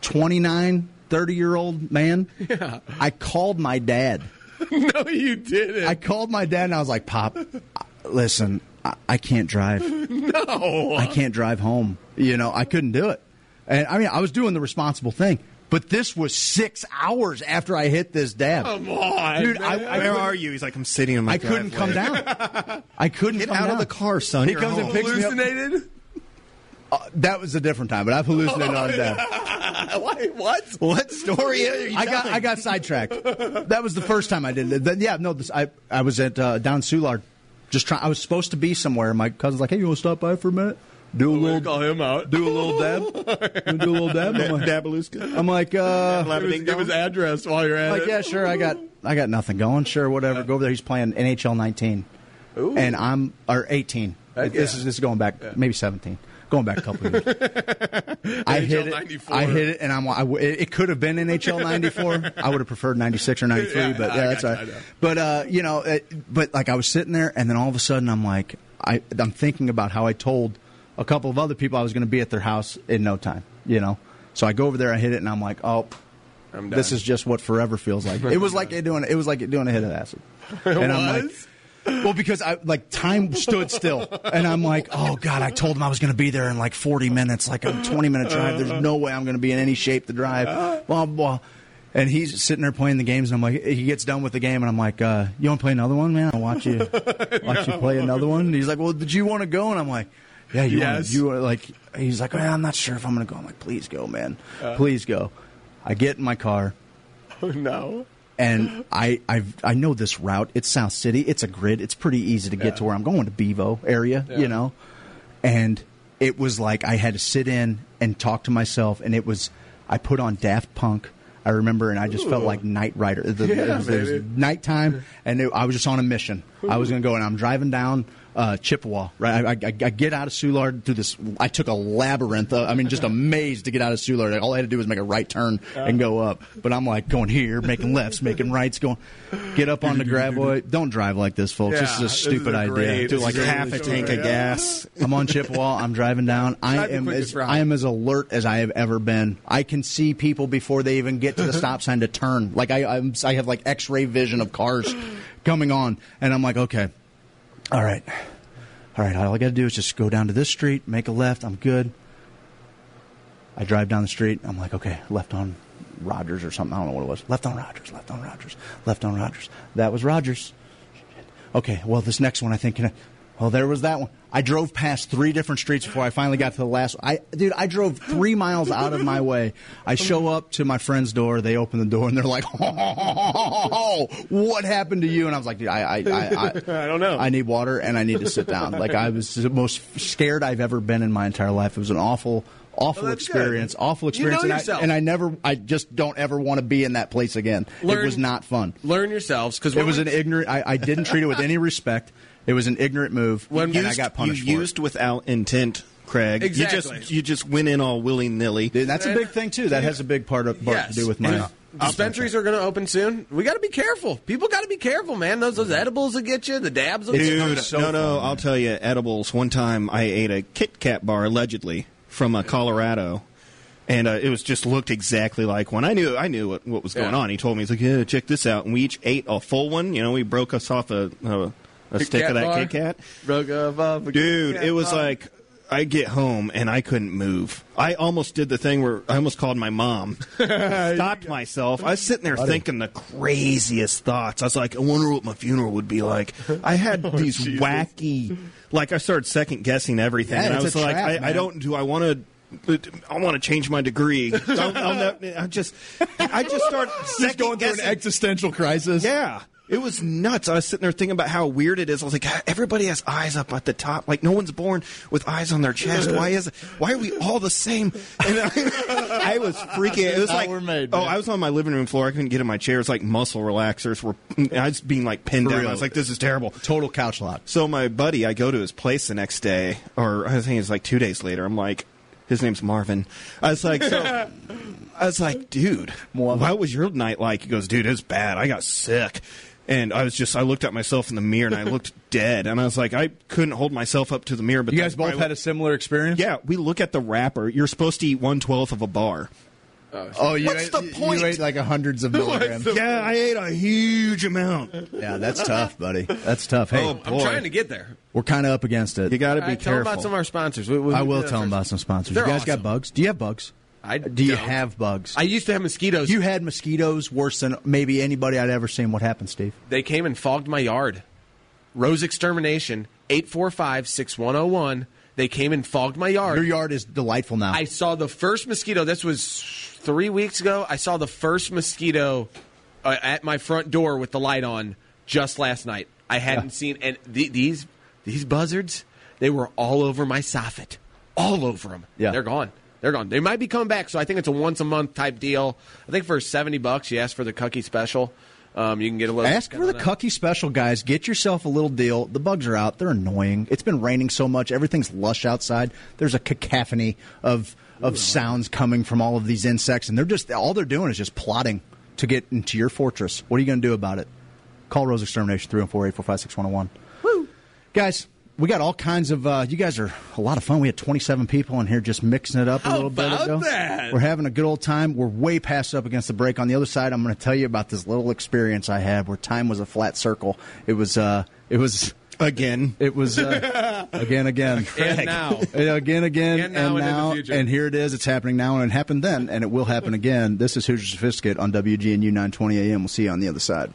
29, 30 year old man. Yeah. I called my dad. no, you didn't. I called my dad and I was like, Pop, listen, I, I can't drive. no. I can't drive home. You know, I couldn't do it. And I mean, I was doing the responsible thing. But this was six hours after I hit this dab. Come on, dude. I, I Where couldn't- are you? He's like, I'm sitting in my car. I couldn't come down. I couldn't Get come out down. of the car, son. He You're comes and home. picks me up. Hallucinated? Uh, that was a different time, but I've hallucinated on that. dab. Why, what? What story are you I got? I got sidetracked. That was the first time I did it. Then, yeah, no, this, I I was at uh, down Soulard, just trying. I was supposed to be somewhere. My cousin's like, "Hey, you want to stop by for a minute?" Do a little call him out. Do a little dab. Do a little dab. I'm like, Dabaluska. I'm like, uh, Give his, give his address while you're at like it. yeah, sure. I got I got nothing going. Sure, whatever. Go over there. He's playing NHL 19, Ooh. and I'm or 18. Heck This is this is going back maybe 17. Going back a couple of years. I hit it. 94. I hit it, and I'm. I w it, could have been NHL '94. I would have preferred '96 or '93, Yeah, but yeah, that's you, right. But uh, you know, it, but like I was sitting there, and then all of a sudden, I'm like, I, I'm thinking about how I told a couple of other people I was going to be at their house in no time. You know, so I go over there, I hit it, and I'm like, oh. I'm This is just what forever feels like. It was like it doing. It was like it doing a hit of acid. It and I'm like? Well, because I like time stood still, and I'm like, oh god, I told him I was going to be there in like 40 minutes, like a 20 minute drive. There's no way I'm going to be in any shape to drive. Blah blah. And he's sitting there playing the games, and I'm like, he gets done with the game, and I'm like, uh, you want to play another one, man? I'll watch you, watch you play another one. And he's like, well, did you want to go? And I'm like, yeah, you Yes. you wanna, like. He's like, well, I'm not sure if I'm going to go. I'm like, please go, man, Uh. please go. I get in my car Oh, no. And I I've, I know this route. It's South City. It's a grid. It's pretty easy to get Yeah. to where I'm going to Bevo area, Yeah. you know. And it was like I had to sit in and talk to myself, and it was I put on Daft Punk. I remember, and I just felt like Knight Rider. The, Yeah, it was, it was nighttime, and it, I was just on a mission. I was going to go, and I'm driving down uh, Chippewa. Right, I, I, I get out of Soulard through this. I took a labyrinth. Of, I mean, just a maze to get out of Soulard. All I had to do was make a right turn and go up. But I'm like going here, making lefts, making rights, going. Get up on the Gravois. Don't drive like this, folks. this is a this is stupid a idea. Do like Really half a tank of gas. I'm on Chippewa. I'm driving down. I am as. I am as alert as I have ever been. I can see people before they even get to the stop sign to turn. Like I, I'm, I have like X-ray vision of cars coming on, and I'm like, okay, all right, all right. All I got to do is just go down to this street, make a left. I'm good. I drive down the street. I'm like, okay, left on Rogers or something. I don't know what it was. Left on Rogers. Left on Rogers. Left on Rogers. That was Rogers. Okay, well, this next one I think. Can I, well, there was that one. I drove past three different streets before I finally got to the last. I, dude, I drove three miles out of my way. I show up to my friend's door. They open the door and they're like, "Oh, what happened to you?" And I was like, "Dude, I, I, I, I, I don't know. I need water and I need to sit down." Like I was the most scared I've ever been in my entire life. It was an awful, awful Well, that's experience. good. Awful You experience. know and, I, and I never, I just don't ever want to be in that place again. it was not fun. Learn yourselves because It was an ignorant. I, I didn't treat it with any respect. It was an ignorant move, and I got punished you for used without intent, Craig. Exactly. You just you just went in all willy nilly. That's a big thing too. That has a big part, of, part Yes. to do with my. Dispensaries are going to open soon. We got to be careful. People got to be careful, man. Those those edibles will get you. The dabs will get you. Dude, so no, no. fun, I'll tell you, edibles. One time, I ate a Kit Kat bar allegedly from uh, Colorado, and uh, it was just looked exactly like one. I knew, I knew what, what was going Yeah. on. He told me, he's like, "Yeah, check this out." And we each ate a full one. You know, we broke us off a a, a Kit stick Kat of that bar? Kit Kat. Broke up off Dude, Kit Kat it was bar. like I get home and I couldn't move. I almost did the thing where I almost called my mom. Stopped myself. I was sitting there thinking the craziest thoughts. I was like, I wonder what my funeral would be like. I had oh, these wacky, like I started second guessing everything, Yeah, and I was like, trap, I, I don't. Do I want to? I want to change my degree. I'll, I'll ne- I just, I just start Just going through an existential crisis. Yeah. It was nuts. I was sitting there thinking about how weird it is. I was like, everybody has eyes up at the top. Like no one's born with eyes on their chest. Why is it? Why are we all the same? And I, I was freaking. It was like, we're made, oh. I was on my living room floor. I couldn't get in my chair. It's like muscle relaxers were. I was being like pinned For down. real. I was like, this is terrible. Total couch lock. So my buddy, I go to his place the next day, or I think it's like two days later. I'm like, his name's Marvin. I was like, so, I was like, dude, what was your night like? He goes, dude, it's bad. I got sick. And I was just, I looked at myself in the mirror and I looked dead. And I was like, I couldn't hold myself up to the mirror. But You guys both probably- had a similar experience. Yeah, we look at the wrapper. You're supposed to eat one twelfth of a bar. Oh, you What's ate, the point? You ate like a hundreds of milligrams. Yeah, I ate a huge amount. Yeah, that's tough, buddy. That's tough. Oh, hey, Oh, I'm trying to get there. we're kind of up against it. You got to be right, tell 'em careful. about some of our sponsors. We- we- I will tell them about some sponsors. They're you guys got bugs? Do you have bugs? I Do you don't. have bugs? I used to have mosquitoes. you had mosquitoes worse than maybe anybody I'd ever seen. What happened, Steve? They came and fogged my yard. Rose Extermination, 845 6101. They came and fogged my yard. Your yard is delightful now. I saw the first mosquito. This was three weeks ago. I saw the first mosquito uh, at my front door with the light on just last night. I hadn't Yeah. seen and the, these these buzzards. They were all over my soffit. all over them. Yeah. they're gone. They're gone. They might be coming back, so I think it's a once a month type deal. I think for seventy bucks, you ask for the Cucky special. Um, you can get a little. Ask for the Cucky special, guys. Get yourself a little deal. The bugs are out. They're annoying. It's been raining so much. Everything's lush outside. There's a cacophony of of sounds coming from all of these insects, and they're just all they're doing is just plotting to get into your fortress. What are you going to do about it? Call Rose Extermination three one four eight four five six one zero one. Woo, guys. We got all kinds of. Uh, you guys are a lot of fun. We had 27 people in here just mixing it up a How little bit ago. that? We're having a good old time. We're way past up against the break. On the other side, I'm going to tell you about this little experience I had where time was a flat circle. It was. Uh, it was again. It was uh, again, again, And now. again, again, And now and in the and here it is. It's happening now, and it happened then, and it will happen again. This is Hoosier Sophisticate on WGNU 920 AM. We'll see you on the other side.